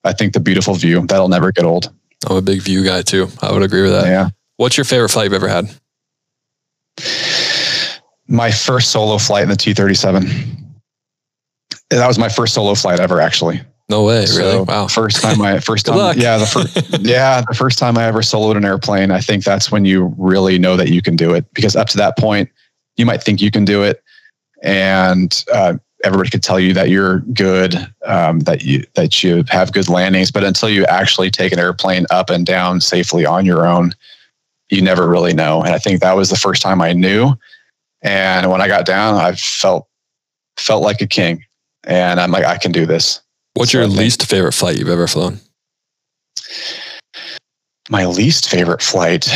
Speaker 2: I think the beautiful view that'll never get old.
Speaker 1: I'm a big view guy too. I would agree with that.
Speaker 2: Yeah.
Speaker 1: What's your favorite flight you've ever had?
Speaker 2: My first solo flight in the T-37. That was my first solo flight ever, actually.
Speaker 1: No way, really? Wow.
Speaker 2: First time I first time yeah the first yeah the first time I ever soloed an airplane. I think that's when you really know that you can do it because up to that point you might think you can do it, and uh, everybody could tell you that you're good, um, that you that you have good landings, but until you actually take an airplane up and down safely on your own, you never really know. And I think that was the first time I knew. And when I got down, I felt felt like a king, and I'm like, I can do this.
Speaker 1: What's
Speaker 2: So
Speaker 1: your least favorite flight you've ever flown?
Speaker 2: my least favorite flight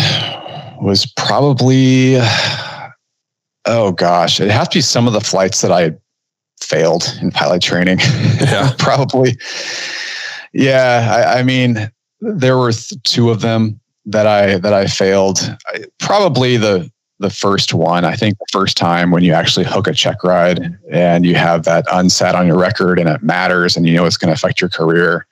Speaker 2: was probably oh gosh it'd have to be some of the flights that i failed in pilot training
Speaker 1: Yeah.
Speaker 2: probably yeah I, I mean there were two of them that i that i failed I, probably the the first one i think the first time when you actually hook a check ride and you have that unsat on your record and it matters and you know it's going to affect your career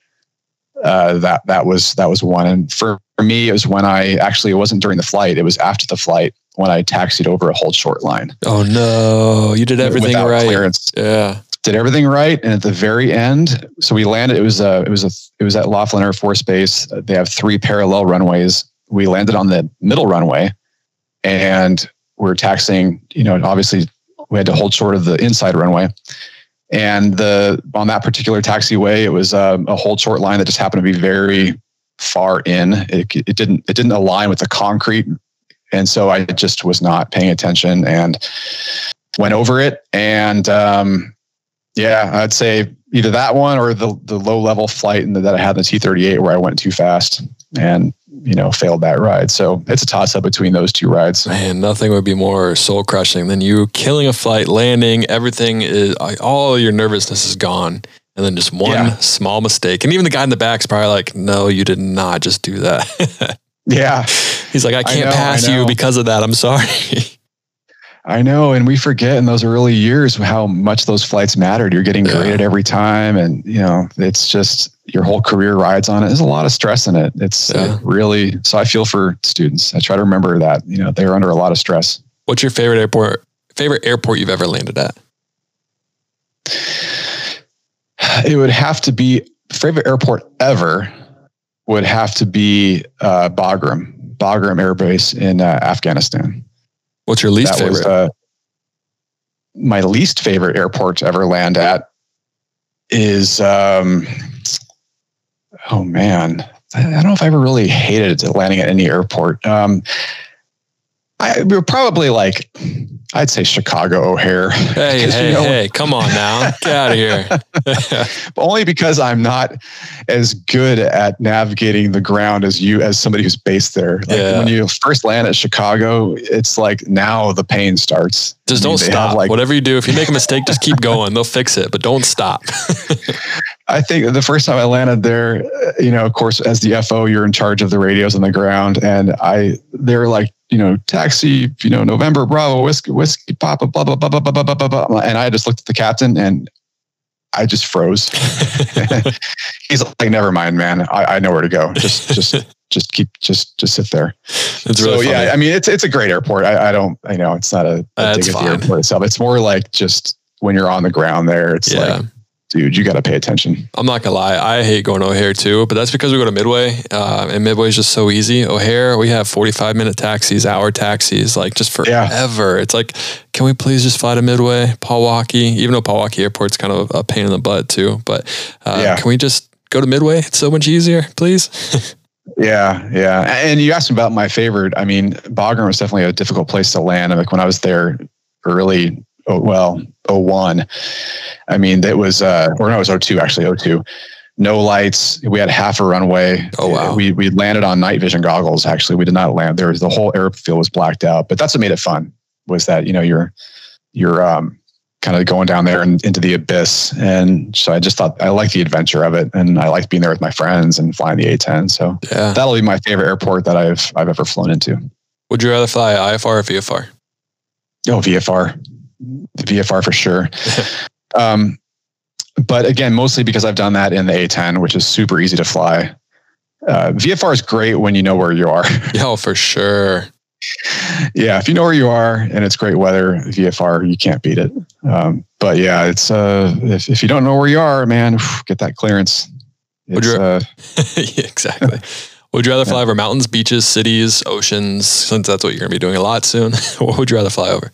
Speaker 2: uh, that that was that was one. And for, for me, it was when I actually it wasn't during the flight; it was after the flight. when I taxied over a hold short line.
Speaker 1: Oh no, you did everything
Speaker 2: without
Speaker 1: right.
Speaker 2: Clearance.
Speaker 1: Yeah.
Speaker 2: Did everything right, and at the very end, so we landed. It was a, it was a, it was at Laughlin Air Force Base. They have three parallel runways. We landed on the middle runway, and we're taxiing. You know, obviously, we had to hold short of the inside runway. And the on that particular taxiway, it was a, a hold short line that just happened to be very far in. It, it didn't it didn't align with the concrete, and so I just was not paying attention and went over it. And um, yeah, I'd say either that one or the the low level flight and that I had in the T thirty eight where I went too fast and you know failed that ride. So it's a toss up between those two rides.
Speaker 1: Man, nothing would be more soul crushing than you killing a flight, landing, everything is all your nervousness is gone. And then just one
Speaker 2: Yeah.
Speaker 1: small mistake. And even the guy in the back's probably like, no, you did not just do that.
Speaker 2: Yeah,
Speaker 1: He's like, I
Speaker 2: I
Speaker 1: can't
Speaker 2: know, I
Speaker 1: pass you because of that. I'm sorry.
Speaker 2: I know, and we forget in those early years how much those flights mattered. You're getting
Speaker 1: Yeah.
Speaker 2: graded every time, and you know it's just your whole career rides on it. There's a lot of stress in it. It's uh,
Speaker 1: Yeah.
Speaker 2: really so. I feel for students. I try to remember that you know they're under a lot of stress.
Speaker 1: What's your favorite airport? Favorite airport you've ever landed at?
Speaker 2: It would have to be favorite airport ever. Would have to be uh, Bagram, Bagram Air Base in uh, Afghanistan.
Speaker 1: What's your least
Speaker 2: that
Speaker 1: favorite?
Speaker 2: was uh, my least favorite airport to ever land at is um oh man i don't know if i ever really hated landing at any airport um i we were probably like i'd say chicago o'hare
Speaker 1: hey,
Speaker 2: 'cause, you
Speaker 1: hey,
Speaker 2: know-
Speaker 1: hey, come on now. Get out of here.
Speaker 2: only because i'm not as good at navigating the ground as you as somebody who's based there like
Speaker 1: Yeah.
Speaker 2: when you first land at chicago it's like now the pain starts
Speaker 1: Just
Speaker 2: I mean,
Speaker 1: don't stop.
Speaker 2: like
Speaker 1: Whatever you do, if you make a mistake, just keep going. They'll fix it, but don't stop.
Speaker 2: I think the first time I landed there, uh, you know, of course, as the FO, you're in charge of the radios on the ground, and I, they're like, you know, taxi, you know, November Bravo, whiskey, whiskey, Papa, blah blah blah blah blah blah blah blah, blah. and I just looked at the captain and I just froze. He's like, never mind, man. I, I know where to go. Just, just, just keep, just, just sit there.
Speaker 1: It's
Speaker 2: so
Speaker 1: really
Speaker 2: yeah, I mean, it's it's a great airport. I, I don't, I know it's not a, a
Speaker 1: That's
Speaker 2: dig at the airport itself. It's more like just when you're on the ground there. It's
Speaker 1: yeah.
Speaker 2: like, dude, you got to pay attention.
Speaker 1: I'm not gonna lie, I hate going to O'Hare too, but that's because we go to Midway, uh, and Midway is just so easy. O'Hare, we have 45 minute taxis, hour taxis, like just
Speaker 2: Yeah.
Speaker 1: forever. It's like, can we please just fly to Midway, Palwaukee? Even though Palwaukee Airport's kind of a pain in the butt too, but uh,
Speaker 2: Yeah.
Speaker 1: can we just go to Midway? It's so much easier, please.
Speaker 2: Yeah, yeah. And you asked me about my favorite. I mean, Bagram was definitely a difficult place to land. Like when I was there early, oh, well, 01, I mean, it was, uh, or no, it was 02, actually, 02. No lights. We had half a runway.
Speaker 1: Oh, wow.
Speaker 2: We we landed on night vision goggles. Actually, we did not land. There was the whole airfield was blacked out. But that's what made it fun. Was that you know you're you're um, kind of going down there and into the abyss. And so I just thought I liked the adventure of it, and I liked being there with my friends and flying the A10. So
Speaker 1: yeah.
Speaker 2: that'll be my favorite airport that I've I've ever flown into.
Speaker 1: Would you rather fly IFR or VFR?
Speaker 2: Oh, VFR, VFR for sure. um, but again, mostly because I've done that in the A10, which is super easy to fly. Uh, VFR is great when you know where you are.
Speaker 1: Yeah, for sure.
Speaker 2: yeah, if you know where you are and it's great weather, VFR you can't beat it. Um, but yeah, it's uh, if if you don't know where you are, man, get that clearance.
Speaker 1: Would you-
Speaker 2: uh,
Speaker 1: yeah, exactly. Would you rather fly over mountains, beaches, cities, oceans? Since that's what you're going to be doing a lot soon, what would you rather fly over?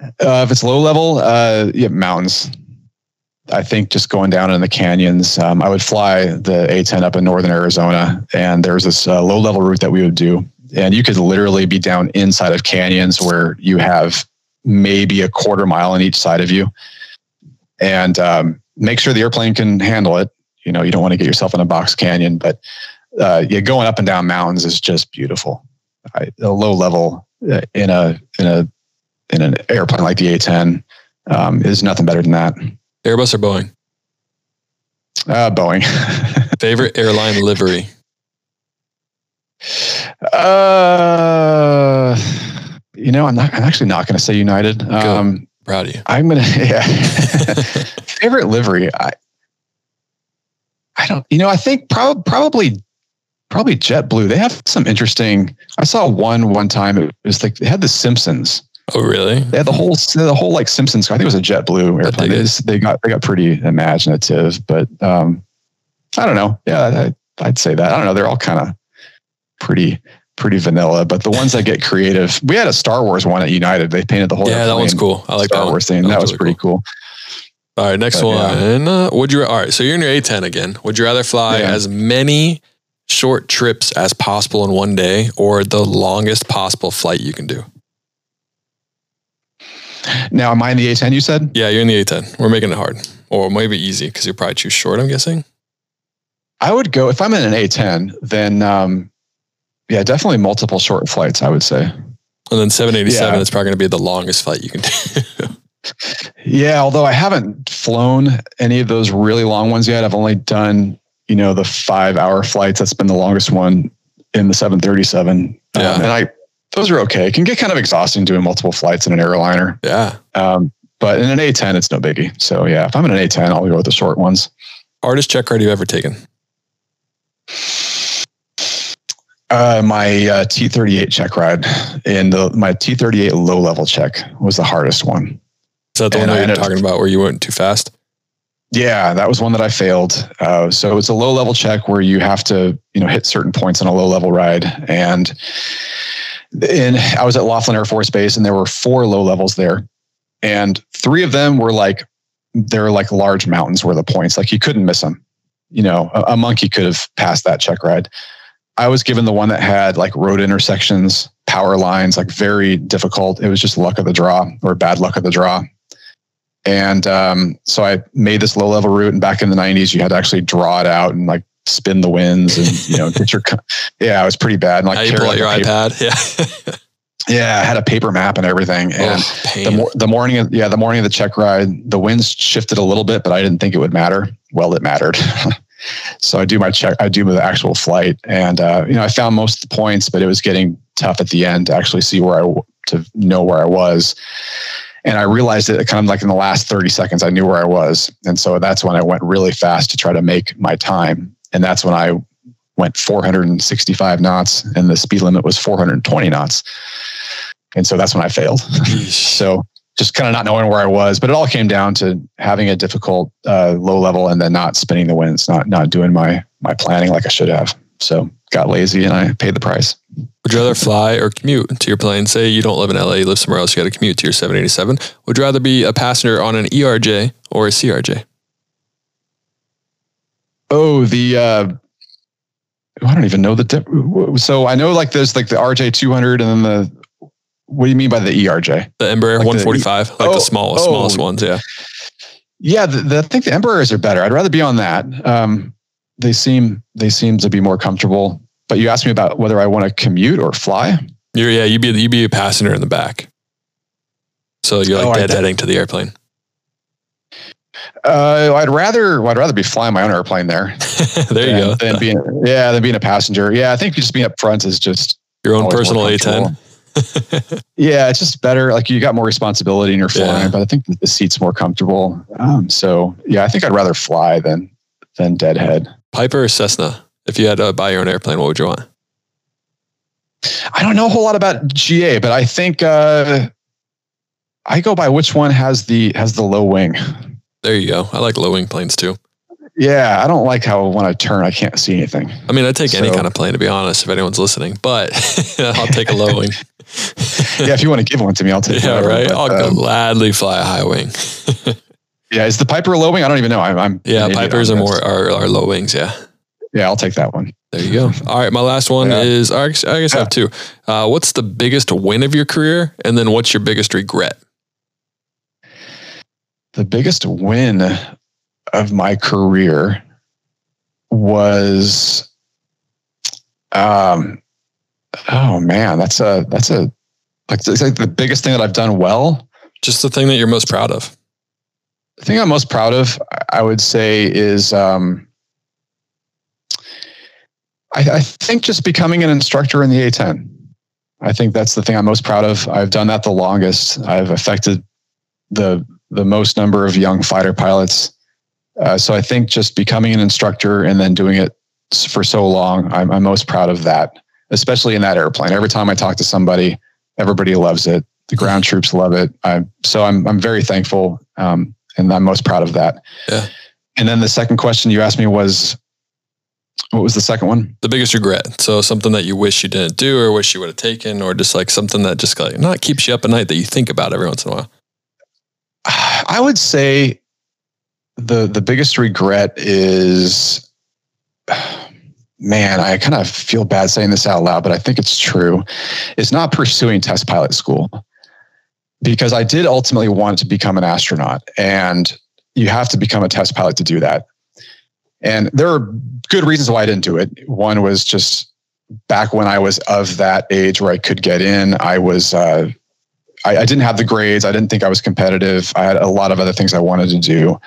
Speaker 2: Uh, if it's low level, uh, yeah, mountains. I think just going down in the canyons. Um, I would fly the A10 up in northern Arizona, and there's this uh, low level route that we would do, and you could literally be down inside of canyons where you have maybe a quarter mile on each side of you, and um, make sure the airplane can handle it. You know, you don't want to get yourself in a box canyon, but uh, yeah, going up and down mountains is just beautiful. I, a low level uh, in a in a in an airplane like the A10 um, is nothing better than that.
Speaker 1: Airbus or Boeing?
Speaker 2: Uh, Boeing.
Speaker 1: Favorite airline livery?
Speaker 2: uh, you know, I'm not. I'm actually not going to say United. Um,
Speaker 1: Proud of you.
Speaker 2: I'm gonna. Yeah. Favorite livery. I. I don't. You know. I think prob- probably probably JetBlue. They have some interesting. I saw one one time. It was like they had the Simpsons.
Speaker 1: Oh, really?
Speaker 2: They had the whole the whole like Simpsons. I think it was a JetBlue airplane. They, they, got they got pretty imaginative, but um, I don't know. Yeah, I, I'd say that. I don't know. They're all kind of pretty pretty vanilla, but the ones that get creative. We had a Star Wars one at United. They painted the whole
Speaker 1: yeah, that one's cool. I like
Speaker 2: Star
Speaker 1: that
Speaker 2: Wars thing. That, that was, really pretty cool.
Speaker 1: cool. All right, next but, one. Yeah. Uh, would you? All right, so you're in your A10 again. Would you rather fly yeah. as many short trips as possible in one day, or the longest possible flight you can do?
Speaker 2: Now, am I in the A10? You said?
Speaker 1: Yeah, you're in the A10. We're making it hard, or maybe easy because you're probably too short. I'm guessing.
Speaker 2: I would go if I'm in an A10, then um, yeah, definitely multiple short flights. I would say.
Speaker 1: And then 787 yeah. is probably going to be the longest flight you can do.
Speaker 2: yeah, although I haven't flown any of those really long ones yet. I've only done you know the five hour flights. That's been the longest one in the 737. Yeah, um, and I those are okay. It can get kind of exhausting doing multiple flights in an airliner.
Speaker 1: Yeah.
Speaker 2: Um, but in an A10, it's no biggie. So yeah, if I'm in an A10, I'll go with the short ones.
Speaker 1: Hardest check ride you've ever taken?
Speaker 2: Uh, my uh, T38 check ride and the, my T38 low level check was the hardest one.
Speaker 1: Is that the and one that you're talking about where you went too fast?
Speaker 2: Yeah, that was one that I failed. Uh, so it's a low level check where you have to, you know, hit certain points on a low level ride. And in I was at Laughlin Air Force Base and there were four low levels there. And three of them were like, they're like large mountains were the points. Like you couldn't miss them. You know, a, a monkey could have passed that check ride. I was given the one that had like road intersections, power lines, like very difficult. It was just luck of the draw or bad luck of the draw. And um, so I made this low level route. And back in the 90s, you had to actually draw it out and like spin the winds and, you know, get your, yeah, it was pretty bad. And
Speaker 1: like, you pull out your iPad. Yeah.
Speaker 2: yeah. I had a paper map and everything. And oh, the, mor- the morning, of, yeah, the morning of the check ride, the winds shifted a little bit, but I didn't think it would matter. Well, it mattered. so I do my check, I do the actual flight, and uh, you know I found most of the points, but it was getting tough at the end to actually see where I to know where I was. And I realized it kind of like in the last 30 seconds, I knew where I was. And so that's when I went really fast to try to make my time. And that's when I went 465 knots and the speed limit was 420 knots. And so that's when I failed. so just kind of not knowing where I was. But it all came down to having a difficult uh, low level and then not spinning the winds, not not doing my my planning like I should have. So got lazy and I paid the price.
Speaker 1: Would you rather fly or commute to your plane? Say you don't live in LA, you live somewhere else, you got to commute to your 787. Would you rather be a passenger on an ERJ or a CRJ?
Speaker 2: Oh, the uh, I don't even know the so I know like there's like the RJ 200 and then the what do you mean by the ERJ?
Speaker 1: The Embraer like 145, the, like oh, the smallest, oh, smallest ones. Yeah.
Speaker 2: Yeah. The, the, I think the Embraers are better. I'd rather be on that. Um, they seem, they seem to be more comfortable, but you asked me about whether I want to commute or fly.
Speaker 1: You're, yeah, you'd be, you'd be a passenger in the back. So you're like oh, deadheading to the airplane.
Speaker 2: Uh, I'd rather I'd rather be flying my own airplane there.
Speaker 1: there you go.
Speaker 2: Than being yeah, than being a passenger. Yeah, I think just being up front is just
Speaker 1: your own personal A10
Speaker 2: yeah, it's just better. Like you got more responsibility in your flying, yeah. but I think the seat's more comfortable. Um, so yeah, I think I'd rather fly than than deadhead.
Speaker 1: Piper or Cessna? If you had to buy your own airplane, what would you want?
Speaker 2: I don't know a whole lot about GA, but I think uh, I go by which one has the has the low wing.
Speaker 1: There you go. I like low wing planes too.
Speaker 2: Yeah, I don't like how when I turn, I can't see anything.
Speaker 1: I mean, I take so, any kind of plane to be honest, if anyone's listening, but I'll take a low wing.
Speaker 2: yeah, if you want to give one to me, I'll take.
Speaker 1: Yeah, whatever, right. But, I'll um, gladly fly a high wing.
Speaker 2: yeah, is the Piper a low wing? I don't even know. I'm. I'm
Speaker 1: yeah, Pipers are more are, are low wings. Yeah.
Speaker 2: Yeah, I'll take that one.
Speaker 1: There you go. All right, my last one yeah. is I guess I have two. Uh, what's the biggest win of your career, and then what's your biggest regret?
Speaker 2: The biggest win of my career was um oh man that's a that's a like it's like the biggest thing that i've done well.
Speaker 1: Just the thing that you're most proud of.
Speaker 2: The thing i'm most proud of i would say is um I, I think just becoming an instructor in the a10 i think that's the thing i'm most proud of. I've done that the longest. I've affected the the most number of young fighter pilots uh, so I think just becoming an instructor and then doing it for so long. I'm, I'm most proud of that, especially in that airplane. Every time I talk to somebody, everybody loves it. The ground troops love it. I, so I'm I'm very thankful, um, and I'm most proud of that.
Speaker 1: Yeah.
Speaker 2: And then the second question you asked me was, what was the second one?
Speaker 1: The biggest regret. So something that you wish you didn't do, or wish you would have taken, or just like something that just like not keeps you up at night that you think about every once in a while.
Speaker 2: I would say the the biggest regret is man, I kind of feel bad saying this out loud, but I think it's true. Is not pursuing test pilot school because I did ultimately want to become an astronaut, and you have to become a test pilot to do that. And there are good reasons why I didn't do it. One was just back when I was of that age where I could get in. I was uh, I, I didn't have the grades. I didn't think I was competitive. I had a lot of other things I wanted to do.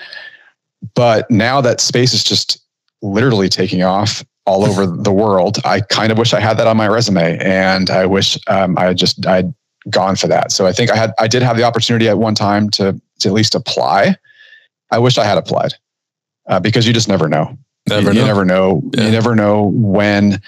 Speaker 2: But now that space is just literally taking off all over the world, I kind of wish I had that on my resume, and I wish um, I had just I'd gone for that. So I think I had I did have the opportunity at one time to to at least apply. I wish I had applied uh, because you just never know.
Speaker 1: Never
Speaker 2: you,
Speaker 1: know.
Speaker 2: you never know.
Speaker 1: Yeah.
Speaker 2: You never know when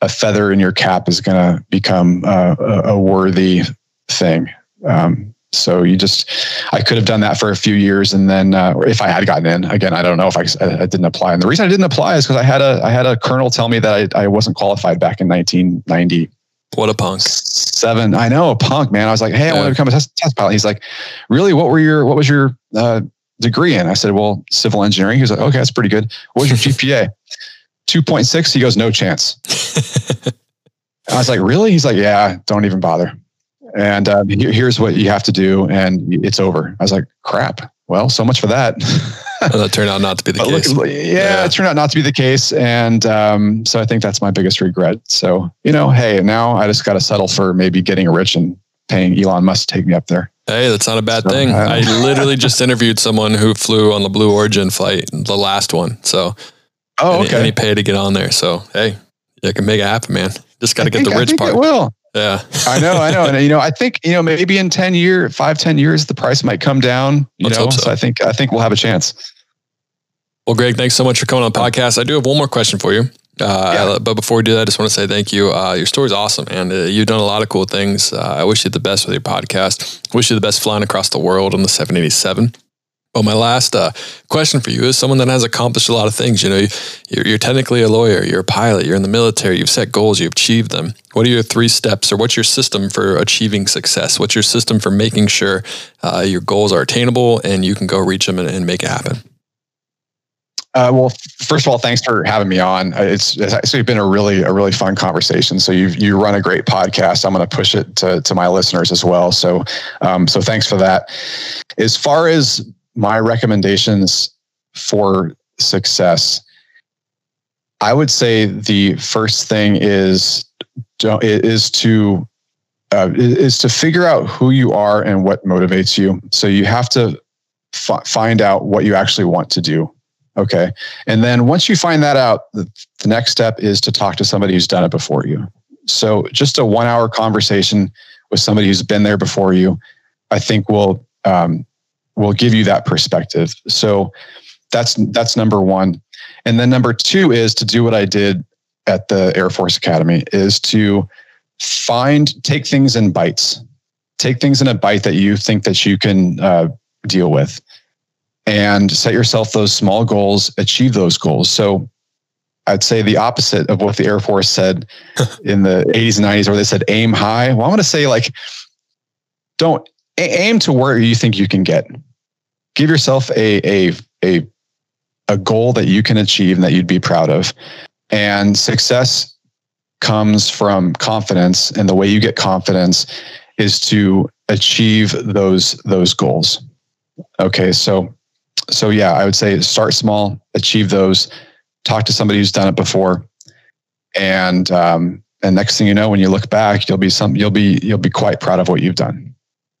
Speaker 2: a feather in your cap is going to become uh, a, a worthy thing. Um, so you just, I could have done that for a few years, and then uh, if I had gotten in, again, I don't know if I, I didn't apply. And the reason I didn't apply is because I had a I had a colonel tell me that I, I wasn't qualified back in 1990.
Speaker 1: What a punk.
Speaker 2: Seven, I know a punk man. I was like, hey, I want to become a test, test pilot. He's like, really? What were your what was your uh, degree in? I said, well, civil engineering. He was like, okay, that's pretty good. What was your GPA? 2.6. He goes, no chance. I was like, really? He's like, yeah, don't even bother. And um, here- here's what you have to do, and it's over. I was like, crap. Well, so much for that.
Speaker 1: Well, that turned out not to be the
Speaker 2: But look,
Speaker 1: case.
Speaker 2: yeah,
Speaker 1: Yeah.
Speaker 2: it turned out not to be the case, and um, so I think that's my biggest regret. So you know, hey, now I just got to settle for maybe getting rich and paying Elon Musk to take me up there.
Speaker 1: Hey, that's not a bad
Speaker 2: So,
Speaker 1: thing.
Speaker 2: uh,
Speaker 1: I literally just interviewed someone who flew on the Blue Origin flight, the last one. So,
Speaker 2: Oh,
Speaker 1: and, he, and
Speaker 2: okay.
Speaker 1: he paid to get on there. So, hey, you can make it happen, man. Just got to get
Speaker 2: think-
Speaker 1: the
Speaker 2: I
Speaker 1: rich
Speaker 2: think
Speaker 1: part.
Speaker 2: It will.
Speaker 1: Yeah.
Speaker 2: I know, I know, and you know, I think you know maybe in ten year, five, ten years, the price might come down. You
Speaker 1: Let's
Speaker 2: know,
Speaker 1: hope so.
Speaker 2: I think I think we'll have a chance.
Speaker 1: Well, Greg, thanks so much for coming on the podcast. I do have one more question for you. Uh,
Speaker 2: Yeah.
Speaker 1: But before we do that, I just want to say thank you. Uh, your story's awesome, and uh, you've done a lot of cool things. Uh, I wish you the best with your podcast. Wish you the best flying across the world on the 787. Well, my last uh, question for you is someone that has accomplished a lot of things. You know, you're, you're technically a lawyer, you're a pilot, you're in the military, you've set goals, you've achieved them. What are your three steps, or what's your system for achieving success? What's your system for making sure uh, your goals are attainable and you can go reach them and, and make it happen?
Speaker 2: Uh, well, first of all, thanks for having me on. Uh, It's, it's actually been a really a really fun conversation. So you you run a great podcast. I'm going to push it to to my listeners as well. So um, so thanks for that. As far as my recommendations for success, I would say the first thing is is to uh, is to figure out who you are and what motivates you. So you have to fi- find out what you actually want to do. Okay. And then once you find that out, the, the next step is to talk to somebody who's done it before you. So just a one hour conversation with somebody who's been there before you, I think will um, will give you that perspective. So that's that's number one. And then number two is to do what I did at the Air Force Academy is to find take things in bites. Take things in a bite that you think that you can uh, deal with and set yourself those small goals, achieve those goals. So I'd say the opposite of what the Air Force said in the 80s and 90s, where they said aim high. Well, I want to say like, don't aim to where you think you can get. Give yourself a a a a goal that you can achieve and that you'd be proud of. And success comes from confidence, and the way you get confidence is to achieve those those goals. Okay, so so yeah, I would say start small, achieve those, talk to somebody who's done it before, and um, and next thing you know, when you look back, you'll be some you'll be you'll be quite proud of what you've done.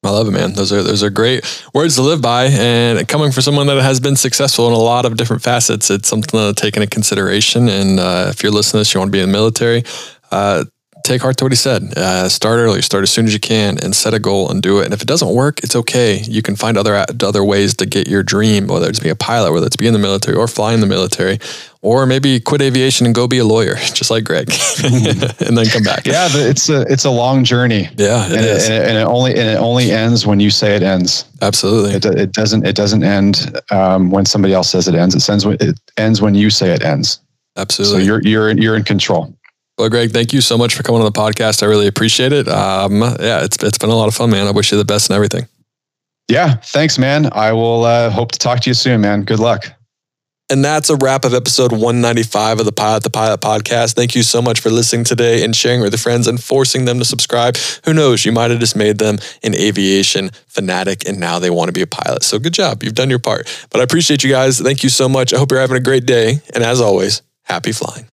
Speaker 1: I love it, man. Those are those are great words to live by, and coming from someone that has been successful in a lot of different facets, it's something to take into consideration. And uh, if you're listening to this, you want to be in the military, uh, take heart to what he said. Uh, start early, start as soon as you can, and set a goal and do it. And if it doesn't work, it's okay. You can find other other ways to get your dream, whether it's be a pilot, whether it's be in the military or fly in the military, or maybe quit aviation and go be a lawyer, just like Greg, and then come back.
Speaker 2: Yeah, it's a it's a long journey.
Speaker 1: Yeah, it
Speaker 2: and,
Speaker 1: is.
Speaker 2: It, and, it, and it only and it only ends when you say it ends.
Speaker 1: Absolutely.
Speaker 2: It, it doesn't it doesn't end um, when somebody else says it ends. It ends when it ends when you say it ends.
Speaker 1: Absolutely.
Speaker 2: So you're you're you're in control.
Speaker 1: Well, Greg, thank you so much for coming on the podcast. I really appreciate it. Um, yeah, it's it's been a lot of fun, man. I wish you the best and everything.
Speaker 2: Yeah, thanks, man. I will uh, hope to talk to you soon, man. Good luck.
Speaker 1: And that's a wrap of episode 195 of the Pilot to Pilot podcast. Thank you so much for listening today and sharing with your friends and forcing them to subscribe. Who knows, you might have just made them an aviation fanatic and now they want to be a pilot. So good job. You've done your part. But I appreciate you guys. Thank you so much. I hope you're having a great day. And as always, happy flying.